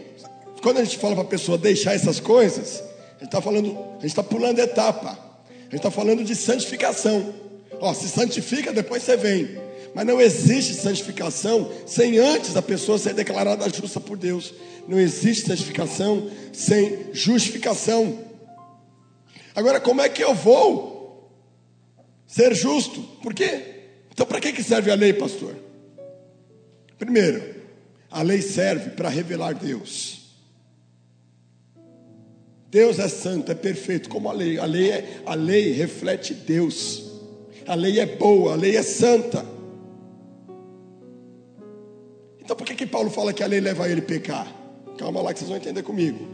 Quando a gente fala para a pessoa deixar essas coisas, a gente está falando, a gente está pulando etapa. A gente está falando de santificação. Ó, se santifica, depois você vem. Mas não existe santificação sem antes a pessoa ser declarada justa por Deus. Não existe santificação sem justificação. Agora, como é que eu vou ser justo? Por quê? Então, para que serve a lei, pastor? Primeiro, a lei serve para revelar Deus. Deus é santo, é perfeito, como a lei. A lei, é, a lei reflete Deus. A lei é boa, a lei é santa. Então por que, que Paulo fala que a lei leva ele a pecar? Calma lá que vocês vão entender comigo.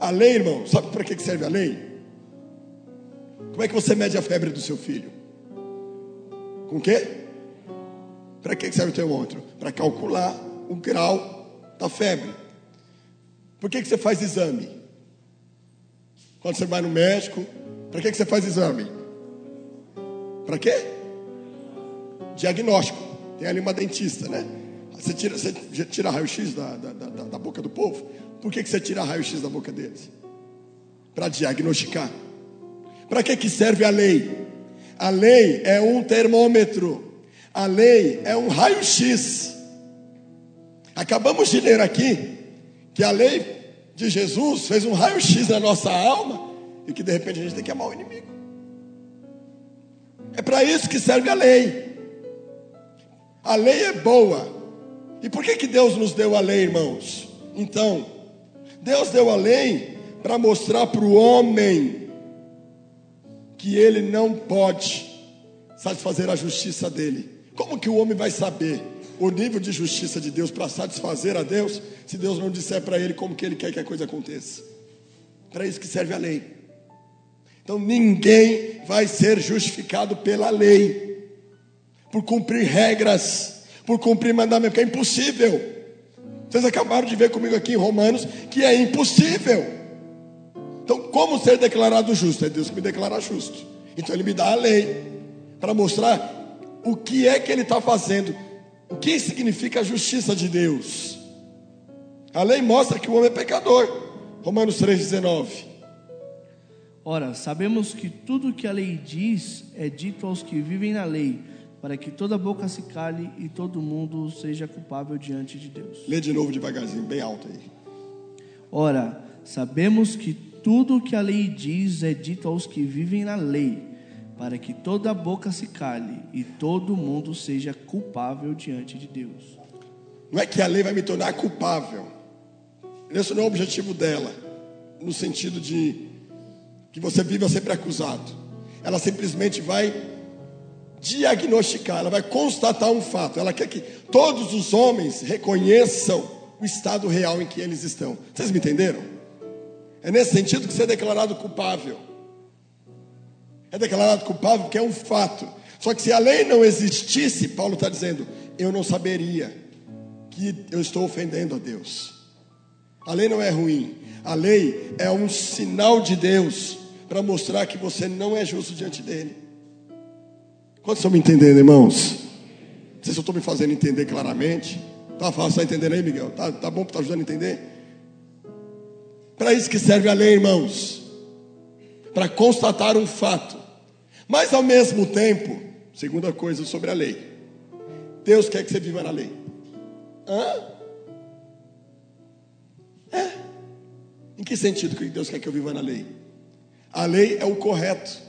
A lei, irmão, sabe para que serve a lei? Como é que você mede a febre do seu filho? Com o quê? Para que serve o termômetro? Para calcular o grau da febre. Por que, que você faz exame? Quando você vai no médico, para que, que você faz exame? Para quê? Diagnóstico. Tem ali uma dentista, né? Você tira, você tira raio-x da, da, da, da, boca do povo. Por que, que você tira raio-x da boca deles? Para diagnosticar. Para que, que serve a lei? A lei é um termômetro. A lei é um raio-x. Acabamos de ler aqui que a lei de Jesus fez um raio-x na nossa alma e que de repente a gente tem que amar o inimigo. É para isso que serve a lei. A lei é boa. E por que, que Deus nos deu a lei, irmãos? Então, Deus deu a lei para mostrar para o homem que ele não pode satisfazer a justiça dele. Como que o homem vai saber o nível de justiça de Deus para satisfazer a Deus, se Deus não disser para ele como que ele quer que a coisa aconteça. Para isso que serve a lei. Então ninguém vai ser justificado pela lei, por cumprir regras, por cumprir mandamentos, que é impossível. Vocês acabaram de ver comigo aqui em Romanos que é impossível. Então, como ser declarado justo? É Deus que me declara justo. Então, Ele me dá a lei para mostrar o que é que Ele está fazendo o que significa a justiça de Deus? A lei mostra que o homem é pecador. Romanos 3,19. Ora, sabemos que tudo que a lei diz é dito aos que vivem na lei, para que toda boca se cale e todo mundo seja culpável diante de Deus. Lê de novo devagarzinho, bem alto aí. Ora, sabemos que tudo que a lei diz é dito aos que vivem na lei, para que toda boca se cale e todo mundo seja culpável diante de Deus. Não é que a lei vai me tornar culpável. Esse não é o objetivo dela, no sentido de que você viva sempre acusado. Ela simplesmente vai diagnosticar, ela vai constatar um fato. Ela quer que todos os homens reconheçam o estado real em que eles estão. Vocês me entenderam? É nesse sentido que você é declarado culpável. É declarado culpável porque é um fato. Só que se a lei não existisse, Paulo está dizendo, eu não saberia que eu estou ofendendo a Deus. A lei não é ruim. A lei é um sinal de Deus para mostrar que você não é justo diante dele. Quantos estão me entendendo, irmãos? Não sei se eu estou me fazendo entender claramente. Tá fácil, está entendendo aí, Miguel? Tá, tá bom, está ajudando a entender? Para isso que serve a lei, irmãos. Para constatar um fato. Mas ao mesmo tempo, segunda coisa sobre a lei. Deus quer que você viva na lei. Hã? É. Em que sentido que Deus quer que eu viva na lei? A lei é o correto.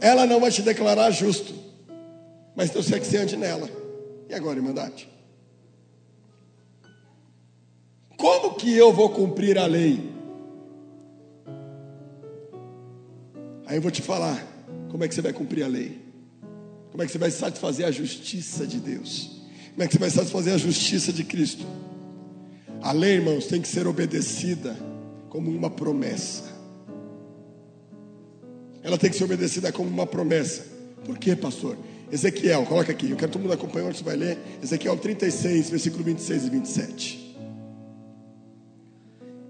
Ela não vai te declarar justo, mas Deus quer que ande nela. E agora, irmandade? Como que eu vou cumprir a lei? Aí eu vou te falar como é que você vai cumprir a lei. Como é que você vai satisfazer a justiça de Deus? Como é que você vai satisfazer a justiça de Cristo? A lei, irmãos, tem que ser obedecida como uma promessa. Ela tem que ser obedecida como uma promessa. Por quê, pastor? Ezequiel, coloca aqui, eu quero que todo mundo acompanhe onde você vai ler. Ezequiel 36, versículo 26 e 27.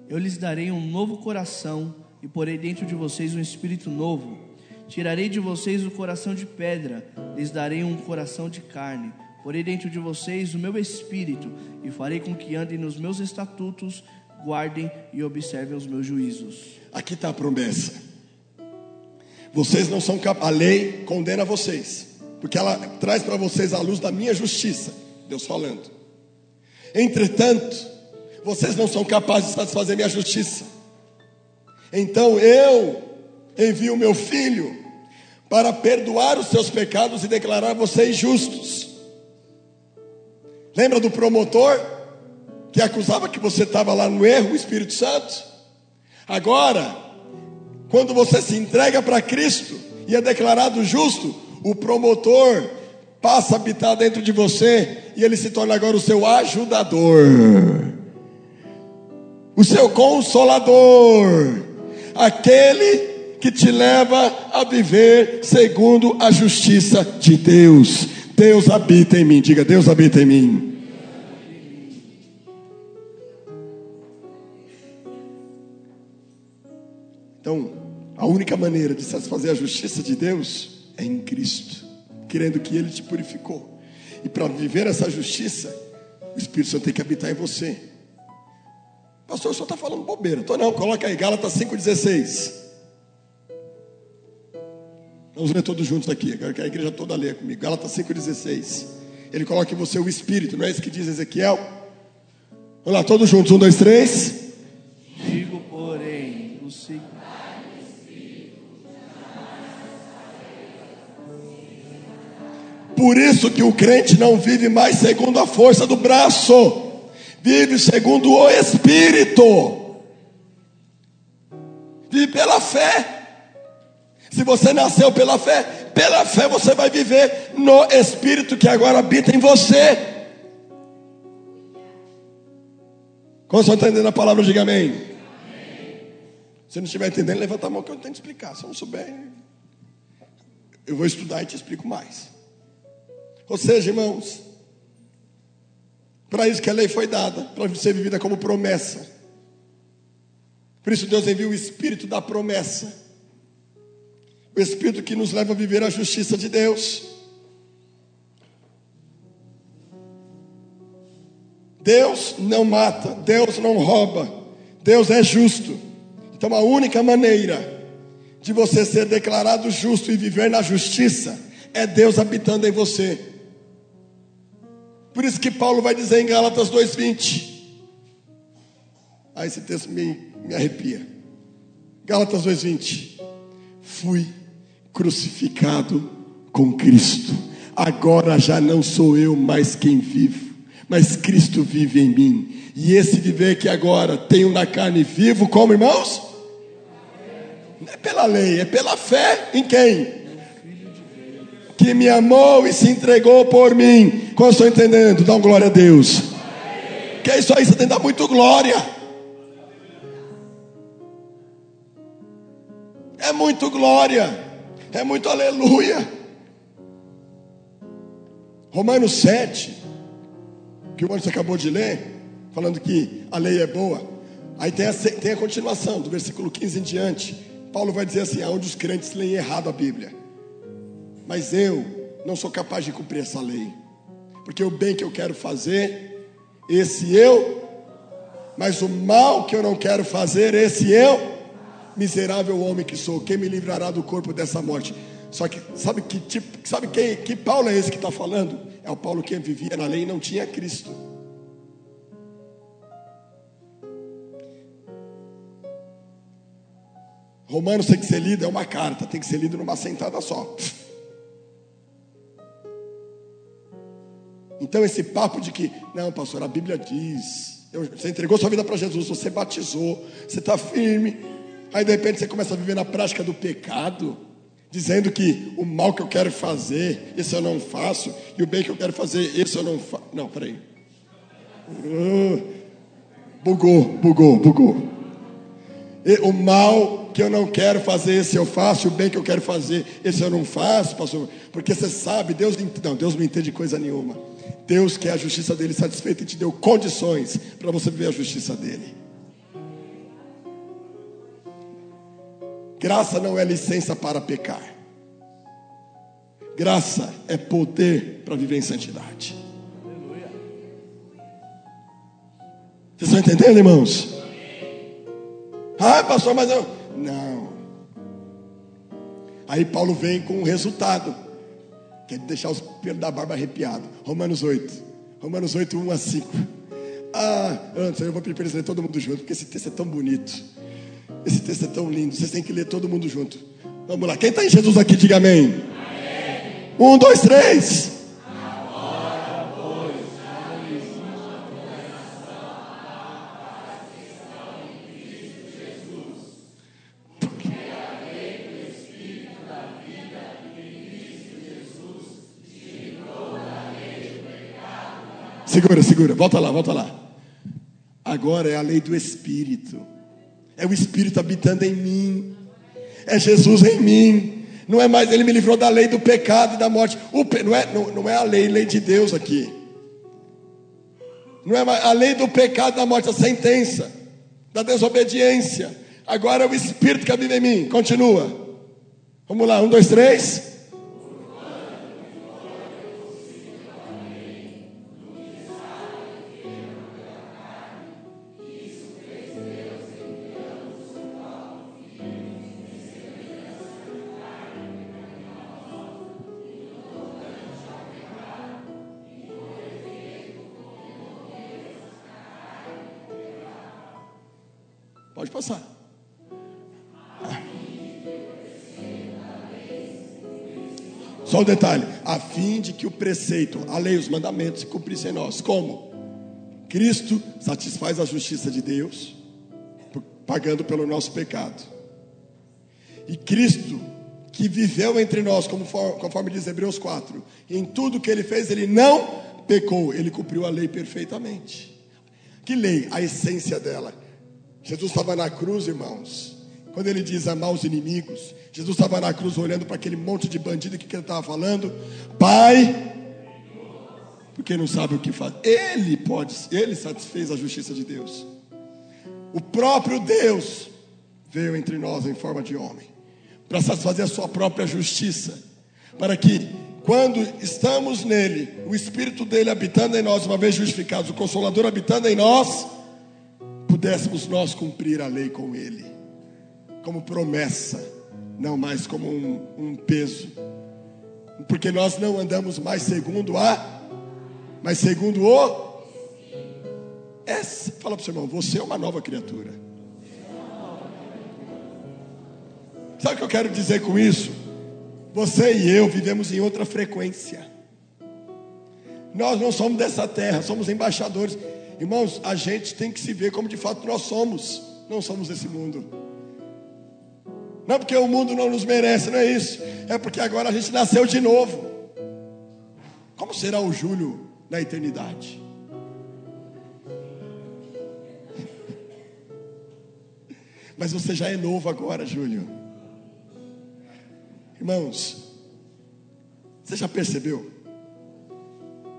Eu lhes darei um novo coração e porei dentro de vocês um espírito novo. Tirarei de vocês o coração de pedra, lhes darei um coração de carne. Porei dentro de vocês o meu espírito e farei com que andem nos meus estatutos, guardem e observem os meus juízos. Aqui está a promessa. Vocês não são capazes, a lei condena vocês, porque ela traz para vocês a luz da minha justiça. Deus falando. Entretanto, vocês não são capazes de satisfazer minha justiça. Então eu envio meu filho para perdoar os seus pecados e declarar vocês justos. Lembra do promotor que acusava que você estava lá no erro, o Espírito Santo? Agora, quando você se entrega para Cristo e é declarado justo, o promotor passa a habitar dentro de você e ele se torna agora o seu ajudador, o seu consolador, aquele que te leva a viver segundo a justiça de Deus. Deus habita em mim, diga: Deus habita em mim. Então, a única maneira de satisfazer a justiça de Deus é em Cristo, crendo que Ele te purificou. E para viver essa justiça, o Espírito Santo tem que habitar em você. Pastor, o senhor está falando bobeira. Tô não, coloca aí, Gálatas 5,16. Vamos ler todos juntos aqui. Quero que a igreja toda leia comigo. Gálatas 5,16. Ele coloca em você o Espírito, não é isso que diz Ezequiel? Vamos lá, todos juntos. Um, dois, três. Digo, porém, o seguinte. Por isso que o crente não vive mais segundo a força do braço, vive segundo o Espírito, vive pela fé. Se você nasceu pela fé, pela fé você vai viver no Espírito que agora habita em você. Como estão entendendo a palavra, diga amém. Se não estiver entendendo, levanta a mão que eu tento explicar. Se eu não souber, eu vou estudar e te explico mais. Ou seja, irmãos, para isso que a lei foi dada, para ser vivida como promessa. Por isso Deus enviou o Espírito da promessa. O Espírito que nos leva a viver a justiça de Deus. Deus não mata, Deus não rouba, Deus é justo. Então a única maneira de você ser declarado justo e viver na justiça é Deus habitando em você. Por isso que Paulo vai dizer em Gálatas 2,20. Ah, esse texto me, me arrepia. Gálatas 2,20. Fui crucificado com Cristo. Agora já não sou eu mais quem vivo, mas Cristo vive em mim. E esse viver que agora tenho na carne vivo, como irmãos? Não é pela lei, é pela fé em quem? Que me amou e se entregou por mim. Eu estou entendendo? Dá um glória a Deus. Que é isso aí, você tem que dar muito glória. É muito glória. É muito aleluia. Romanos 7, que o Anderson acabou de ler, falando que a lei é boa. Aí tem a, tem a continuação, do versículo 15 em diante. Paulo vai dizer assim: aonde os crentes leem errado a Bíblia. Mas eu não sou capaz de cumprir essa lei. Porque o bem que eu quero fazer, esse eu, mas o mal que eu não quero fazer, esse eu, miserável homem que sou, quem me livrará do corpo dessa morte? Só que sabe que tipo, sabe quem, que Paulo é esse que está falando? É o Paulo que vivia na lei e não tinha Cristo. Romanos tem que ser lido, é uma carta, tem que ser lido numa sentada só. Então esse papo de que, não, pastor, a Bíblia diz, você entregou sua vida para Jesus, você batizou, você está firme, aí de repente você começa a viver na prática do pecado, dizendo que o mal que eu quero fazer, esse eu não faço, e o bem que eu quero fazer, esse eu não faço. Não, peraí. Uh, bugou, bugou, bugou. O mal que eu não quero fazer, esse eu faço, o bem que eu quero fazer, esse eu não faço, pastor. Porque você sabe, Deus não, Deus não entende coisa nenhuma. Deus quer a justiça dele satisfeita e te deu condições para você viver a justiça dele. Graça não é licença para pecar. Graça é poder para viver em santidade. Vocês estão entendendo, irmãos? Ah, pastor, mas eu. Não. Aí Paulo vem com o resultado. Quer deixar os pelos da barba arrepiado. Romanos 8. Romanos 8, 1 a 5. Ah, antes eu vou pedir para ler todo mundo junto, porque esse texto é tão bonito. Esse texto é tão lindo. Vocês têm que ler todo mundo junto. Vamos lá. Quem está em Jesus aqui, diga amém. amém. Um, dois, três. Segura, segura, volta lá, volta lá. Agora é a lei do Espírito. É o Espírito habitando em mim. É Jesus em mim. Não é mais, ele me livrou da lei do pecado e da morte. O, não, é, não, não é a lei, lei de Deus aqui. Não é mais, a lei do pecado e da morte, a sentença da desobediência. Agora é o Espírito que habita em mim. Continua. Vamos lá, um, dois, três. Um detalhe: a fim de que o preceito, a lei, os mandamentos se cumprissem em nós. Como? Cristo satisfaz a justiça de Deus, pagando pelo nosso pecado. E Cristo, que viveu entre nós, conforme diz Hebreus 4, em tudo que ele fez, ele não pecou, ele cumpriu a lei perfeitamente. Que lei? A essência dela Jesus estava na cruz, irmãos. Quando ele diz amar os inimigos, Jesus estava na cruz olhando para aquele monte de bandido que ele estava falando. Pai, porque não sabe o que faz. Ele pode, ele satisfez a justiça de Deus. O próprio Deus veio entre nós em forma de homem para satisfazer a sua própria justiça, para que quando estamos nele, o Espírito dele habitando em nós, uma vez justificados, o Consolador habitando em nós, pudéssemos nós cumprir a lei com Ele, como promessa, não mais como um, um peso, porque nós não andamos mais segundo a, mas segundo o. Essa, fala para o seu irmão, você é uma nova criatura. Sabe o que eu quero dizer com isso? Você e eu vivemos em outra frequência. Nós não somos dessa terra, somos embaixadores. Irmãos, a gente tem que se ver como de fato nós somos. Não somos desse mundo. Não é porque o mundo não nos merece, não é isso. É porque agora a gente nasceu de novo. Como será o Júlio na eternidade? Mas você já é novo agora, Júlio. Irmãos, você já percebeu?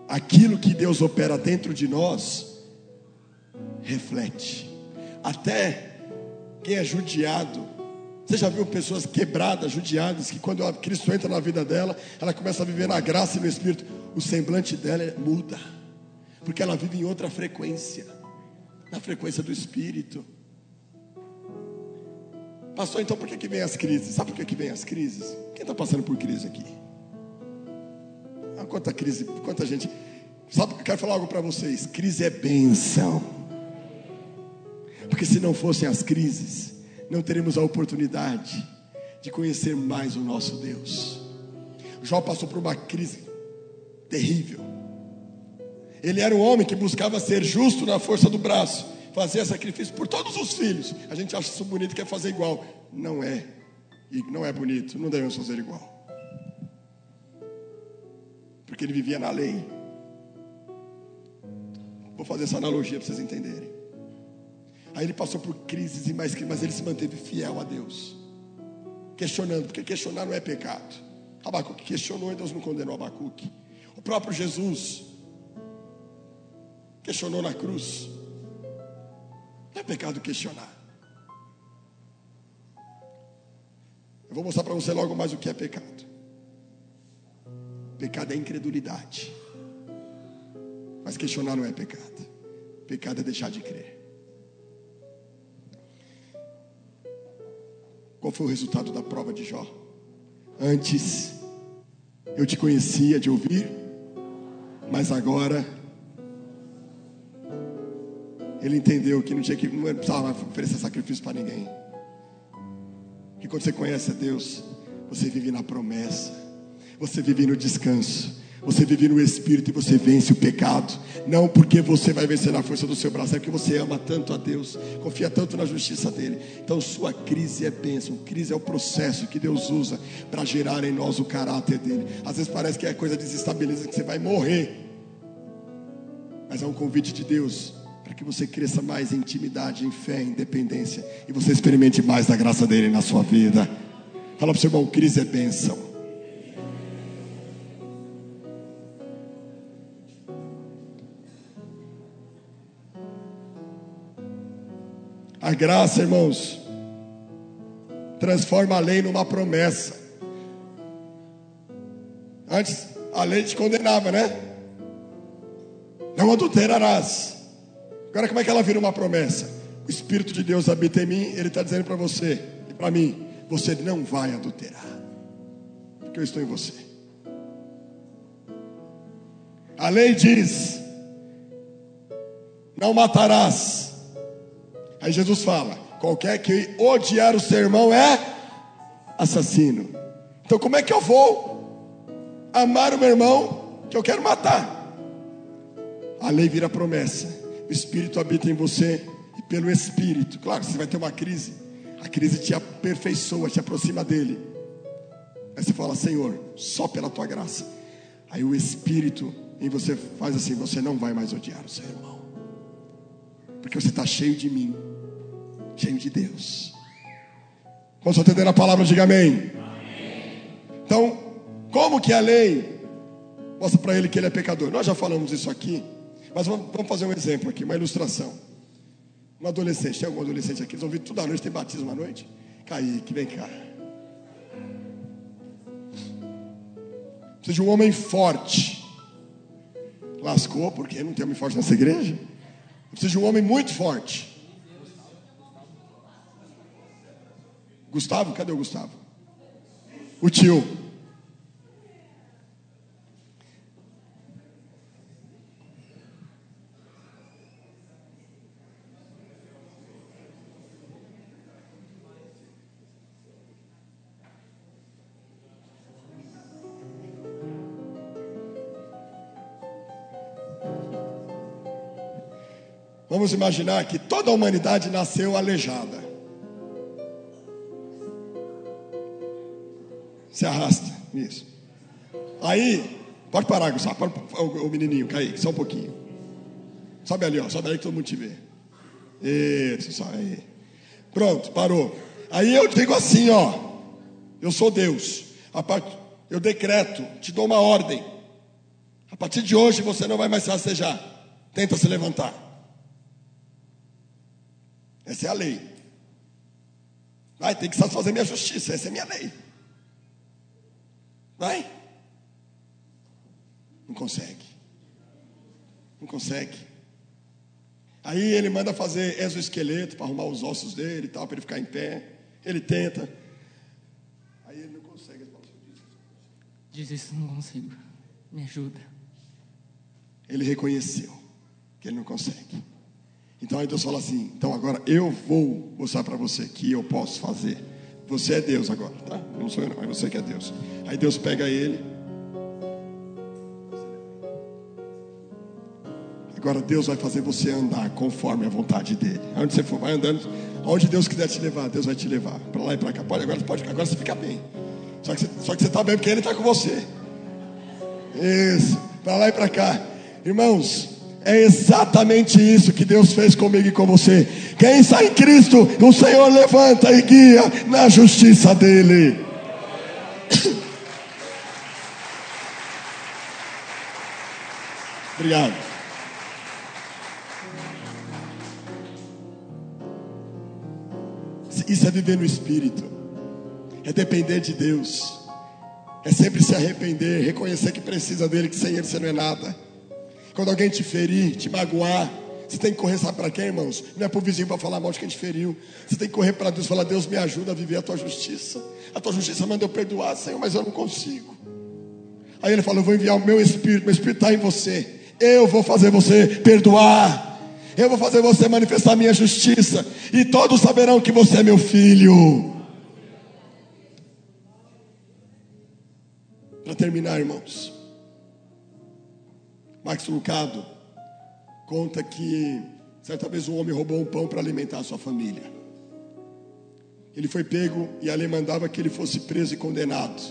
Aquilo que Deus opera dentro de nós reflete. Até quem é judiado. Você já viu pessoas quebradas, judiadas, que quando Cristo entra na vida dela, ela começa a viver na graça e no Espírito. O semblante dela muda, porque ela vive em outra frequência na frequência do Espírito. Pastor, então por que, que vem as crises? Sabe por que, que vem as crises? Quem está passando por crise aqui? Ah, quanta crise, quanta gente. Sabe, eu quero falar algo para vocês: crise é bênção. Porque se não fossem as crises, não teremos a oportunidade de conhecer mais o nosso Deus. Jó passou por uma crise terrível. Ele era um homem que buscava ser justo na força do braço, fazia sacrifício por todos os filhos. A gente acha isso bonito, quer fazer igual. Não é. E não é bonito, não devemos fazer igual. Porque ele vivia na lei. Vou fazer essa analogia para vocês entenderem. Aí ele passou por crises e mais crises, mas ele se manteve fiel a Deus. Questionando, porque questionar não é pecado. Abacuque questionou e Deus não condenou Abacuque. O próprio Jesus questionou na cruz. Não é pecado questionar. Eu vou mostrar para você logo mais o que é pecado. Pecado é incredulidade. Mas questionar não é pecado. Pecado é deixar de crer. Qual foi o resultado da prova de Jó? Antes eu te conhecia de ouvir, mas agora ele entendeu que não tinha que não precisava oferecer sacrifício para ninguém. Que quando você conhece a Deus, você vive na promessa, você vive no descanso, você vive no Espírito e você vence o pecado. Não porque você vai vencer na força do seu braço, é porque você ama tanto a Deus, confia tanto na justiça dele. Então, sua crise é bênção. Crise é o processo que Deus usa para gerar em nós o caráter dele. Às vezes parece que é coisa desestabiliza, que você vai morrer. Mas é um convite de Deus para que você cresça mais em intimidade, em fé, em dependência e você experimente mais da graça dele na sua vida. Fala para o seu irmão: crise é bênção. A graça, irmãos, transforma a lei numa promessa. Antes a lei te condenava, né? Não adulterarás. Agora, como é que ela vira uma promessa? O Espírito de Deus habita em mim, Ele está dizendo para você e para mim: você não vai adulterar, porque eu estou em você. A lei diz: não matarás. Aí Jesus fala: qualquer que odiar o seu irmão é assassino. Então, como é que eu vou amar o meu irmão que eu quero matar? A lei vira promessa o Espírito habita em você e pelo Espírito, claro, você vai ter uma crise, a crise te aperfeiçoa, te aproxima dele. Aí você fala, Senhor, só pela tua graça. Aí o Espírito em você faz assim: você não vai mais odiar o seu irmão, porque você está cheio de mim, cheio de Deus. Vamos entender a palavra? Diga amém. amém. Então, como que a lei mostra para ele que ele é pecador? Nós já falamos isso aqui. Mas vamos, vamos fazer um exemplo aqui, uma ilustração. Um adolescente, tem algum adolescente aqui? Eles ouviram tudo à noite, tem batismo à noite? Kaique, vem cá. Precisa de um homem forte. Lascou, porque não tem homem forte nessa igreja. Precisa de um homem muito forte. Gustavo, cadê o Gustavo? O tio. Vamos imaginar que toda a humanidade nasceu aleijada. Se arrasta, isso. Aí, Pode parar, Gustavo. Pode, o, o menininho, Kaique, só um pouquinho. Sobe ali, ó. Sobe ali que todo mundo te vê. Isso, só aí. Pronto, parou. Aí eu digo assim, ó. Eu sou Deus. A part... Eu decreto, te dou uma ordem. A partir de hoje você não vai mais rastejar. Tenta se levantar. Essa é a lei. Vai, tem que satisfazer minha justiça. Essa é minha lei. Vai. Não consegue. Não consegue. Aí ele manda fazer exoesqueleto para arrumar os ossos dele e tal, para ele ficar em pé. Ele tenta. Aí ele não consegue. Diz isso, não consigo. Me ajuda. Ele reconheceu que ele não consegue. Então aí Deus fala assim: então agora eu vou mostrar para você que eu posso fazer. Você é Deus agora, tá? Não sou eu, não, é você que é Deus. Aí Deus pega ele. Agora Deus vai fazer você andar conforme a vontade dele. Onde você for, vai andando, onde Deus quiser te levar, Deus vai te levar para lá e para cá. Pode agora, pode, agora você fica bem. Só que, você, só que você está bem porque Ele está com você. Isso, para lá e para cá, irmãos. É exatamente isso que Deus fez comigo e com você. Quem está em Cristo, o Senhor levanta e guia na justiça dele. Obrigado. Isso é viver no Espírito, é depender de Deus, é sempre se arrepender, reconhecer que precisa dele, que sem ele você não é nada. Quando alguém te ferir, te magoar, você tem que correr, sabe para quem, irmãos? Não é para o vizinho para falar mal de quem te feriu. Você tem que correr para Deus e falar: Deus me ajuda a viver a tua justiça. A tua justiça manda eu perdoar, Senhor, mas eu não consigo. Aí ele fala: Eu vou enviar o meu espírito, meu espírito está em você. Eu vou fazer você perdoar. Eu vou fazer você manifestar a minha justiça. E todos saberão que você é meu filho. Para terminar, irmãos. Max Lucado conta que certa vez um homem roubou um pão para alimentar a sua família. Ele foi pego e a lei mandava que ele fosse preso e condenado.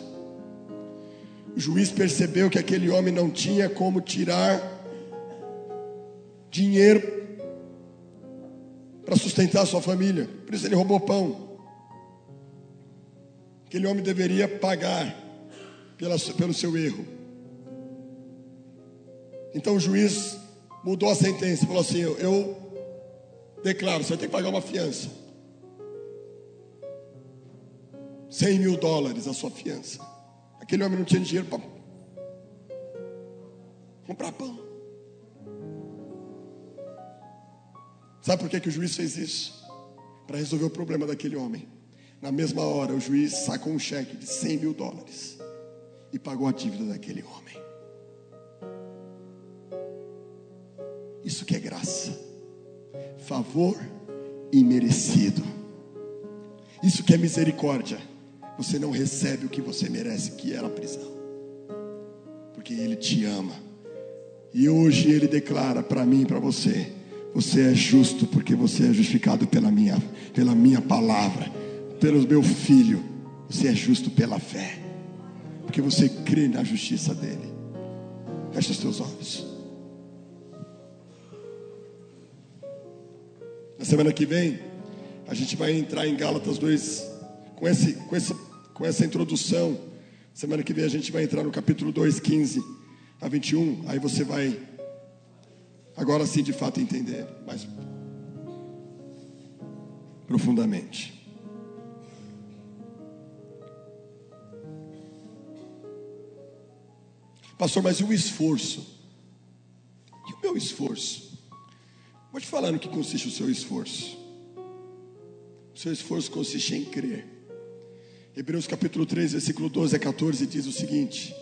O juiz percebeu que aquele homem não tinha como tirar dinheiro para sustentar a sua família. Por isso ele roubou pão. Aquele homem deveria pagar pela, pelo seu erro. Então o juiz mudou a sentença, falou assim: eu, declaro, você tem que pagar uma fiança. 100 mil dólares a sua fiança. Aquele homem não tinha dinheiro para comprar pão. Sabe por que, que o juiz fez isso? Para resolver o problema daquele homem. Na mesma hora, o juiz sacou um cheque de 100 mil dólares e pagou a dívida daquele homem. Isso que é graça, favor imerecido. Isso que é misericórdia. Você não recebe o que você merece, que era a prisão, porque Ele te ama. E hoje Ele declara para mim e para você: você é justo, porque você é justificado pela minha, pela minha palavra, pelo meu filho. Você é justo pela fé, porque você crê na justiça dele. Feche os teus olhos. Na semana que vem, a gente vai entrar em Gálatas 2 com, esse, com, esse, com essa introdução. Semana que vem a gente vai entrar no capítulo 2, 15 a 21. Aí você vai, agora sim, de fato, entender mais profundamente. Pastor, mas e o esforço? E o meu esforço? Vou te falar no que consiste o seu esforço. O seu esforço consiste em crer. Hebreus capítulo 3, versículo 12 a 14 diz o seguinte: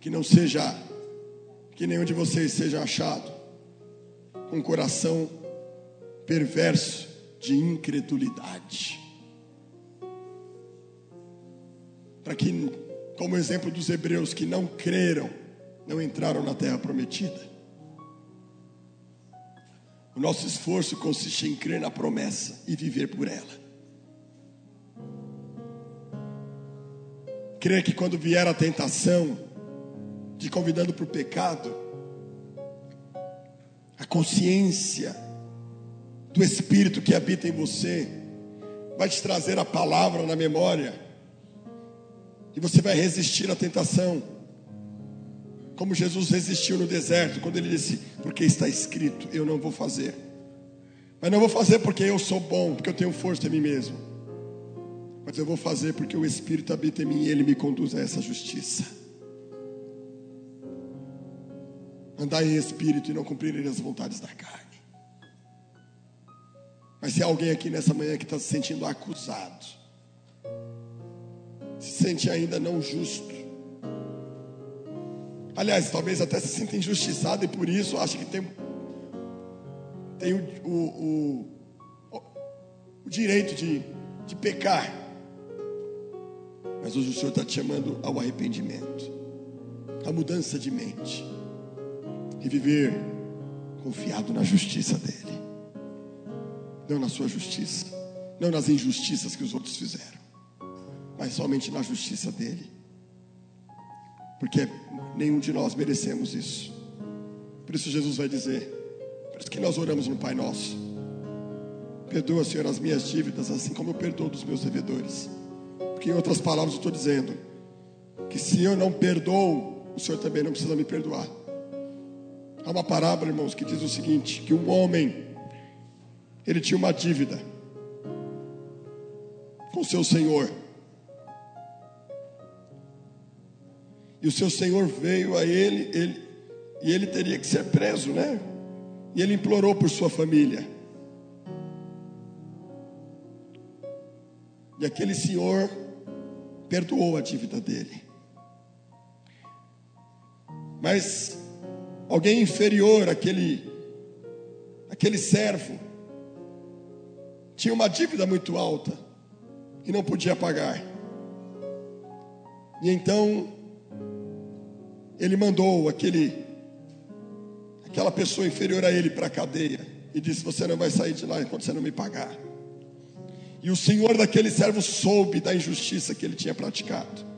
Que não seja, que nenhum de vocês seja achado com um coração perverso de incredulidade. Para que, como exemplo dos hebreus que não creram, não entraram na terra prometida. O nosso esforço consiste em crer na promessa e viver por ela. Crer que quando vier a tentação, te convidando para o pecado, a consciência do Espírito que habita em você vai te trazer a palavra na memória e você vai resistir à tentação, como Jesus resistiu no deserto, quando ele disse: Porque está escrito, eu não vou fazer. Mas não vou fazer porque eu sou bom, porque eu tenho força em mim mesmo. Mas eu vou fazer porque o Espírito habita em mim e ele me conduz a essa justiça. Andar em espírito e não cumprir as vontades da carne. Mas se há alguém aqui nessa manhã que está se sentindo acusado, se sente ainda não justo, aliás, talvez até se sinta injustiçado e por isso acha que tem, tem o, o, o, o direito de, de pecar. Mas hoje o Senhor está te chamando ao arrependimento, à mudança de mente e viver confiado na justiça dEle, não na sua justiça, não nas injustiças que os outros fizeram, mas somente na justiça dEle, porque nenhum de nós merecemos isso. Por isso Jesus vai dizer, por isso que nós oramos no Pai Nosso. Perdoa, Senhor, as minhas dívidas, assim como eu perdoo dos meus devedores. Porque em outras palavras eu estou dizendo que se eu não perdoo, o Senhor também não precisa me perdoar. Há uma parábola, irmãos, que diz o seguinte: que um homem ele tinha uma dívida com seu senhor. E o seu senhor veio a ele, ele e ele teria que ser preso, né? E ele implorou por sua família. E aquele senhor perdoou a dívida dele. Mas alguém inferior àquele, aquele servo tinha uma dívida muito alta e não podia pagar. E então ele mandou aquele aquela pessoa inferior a ele para a cadeia e disse: Você não vai sair de lá enquanto você não me pagar. E o senhor daquele servo soube da injustiça que ele tinha praticado.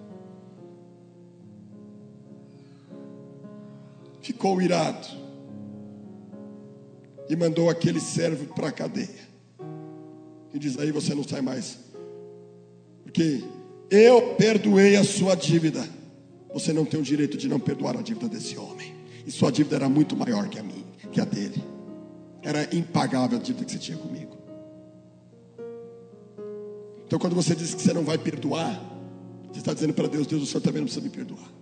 Ficou irado e mandou aquele servo para a cadeia. E diz: Aí você não sai mais, porque eu perdoei a sua dívida. Você não tem o direito de não perdoar a dívida desse homem. E sua dívida era muito maior que a minha, que a dele. Era impagável a dívida que você tinha comigo. Então, quando você diz que você não vai perdoar, você está dizendo para Deus: Deus, o Senhor também não precisa me perdoar.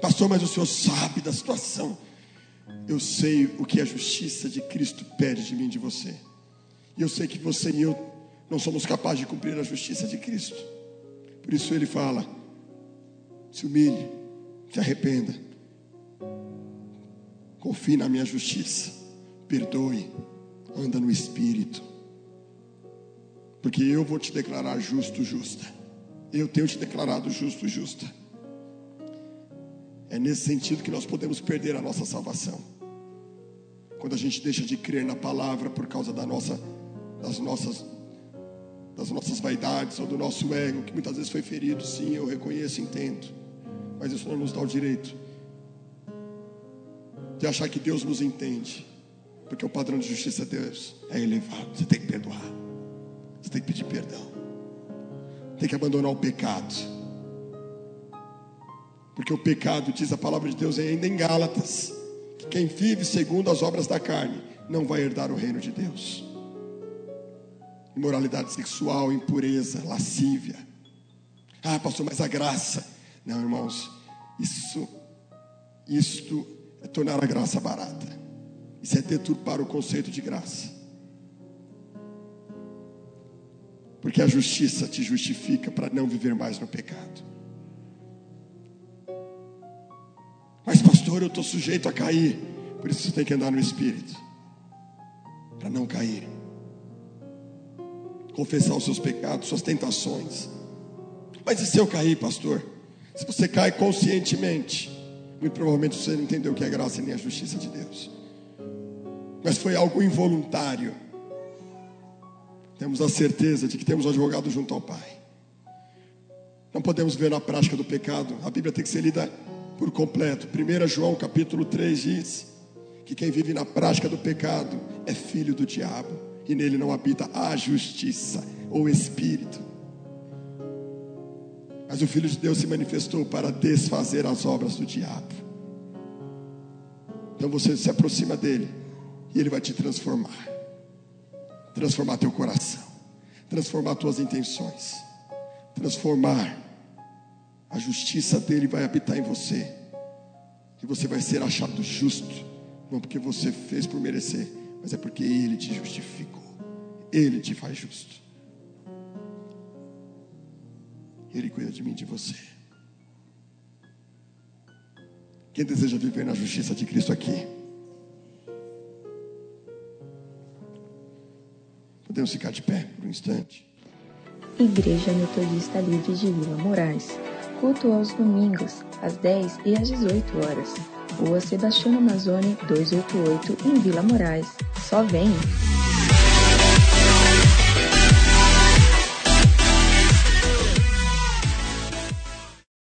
Pastor, mas o Senhor sabe da situação. Eu sei o que a justiça de Cristo pede de mim e de você. E eu sei que você e eu não somos capazes de cumprir a justiça de Cristo. Por isso ele fala: se humilhe, se arrependa, confie na minha justiça, perdoe, anda no Espírito, porque eu vou te declarar justo, justa. Eu tenho te declarado justo, justa. É nesse sentido que nós podemos perder a nossa salvação. Quando a gente deixa de crer na palavra por causa da nossa, das nossas das nossas vaidades ou do nosso ego, que muitas vezes foi ferido, sim, eu reconheço, entendo. Mas isso não nos dá o direito de achar que Deus nos entende, porque o padrão de justiça de Deus é elevado. Você tem que perdoar, você tem que pedir perdão, tem que abandonar o pecado, porque o pecado, diz a palavra de Deus ainda em Gálatas, que quem vive segundo as obras da carne não vai herdar o reino de Deus imoralidade sexual, impureza, lascívia. Ah, pastor, mas a graça. Não, irmãos, isso, isto é tornar a graça barata. Isso é deturpar o conceito de graça. Porque a justiça te justifica para não viver mais no pecado. Mas, pastor, eu estou sujeito a cair. Por isso você tem que andar no Espírito. Para não cair confessar os seus pecados, suas tentações. Mas e se eu cair, pastor? Se você cai conscientemente, muito provavelmente você não entendeu o que é graça nem a justiça de Deus. Mas foi algo involuntário. Temos a certeza de que temos um advogado junto ao Pai. Não podemos ver na prática do pecado. A Bíblia tem que ser lida por completo. 1 João capítulo 3 diz que quem vive na prática do pecado é filho do diabo e nele não habita a justiça ou espírito. Mas o Filho de Deus se manifestou para desfazer as obras do diabo. Então você se aproxima dele e ele vai te transformar. Transformar teu coração, transformar tuas intenções, transformar a justiça dele vai habitar em você. E você vai ser achado justo, não porque você fez por merecer, mas é porque ele te justificou. Ele te faz justo. Ele cuida de mim e de você. Quem deseja viver na justiça de Cristo aqui? Podemos ficar de pé por um instante. Igreja Metodista Livre de Vila Moraes. Culto aos domingos, às 10 e às 18 horas. Rua Sebastião Amazone 288, em Vila Moraes. Só vem!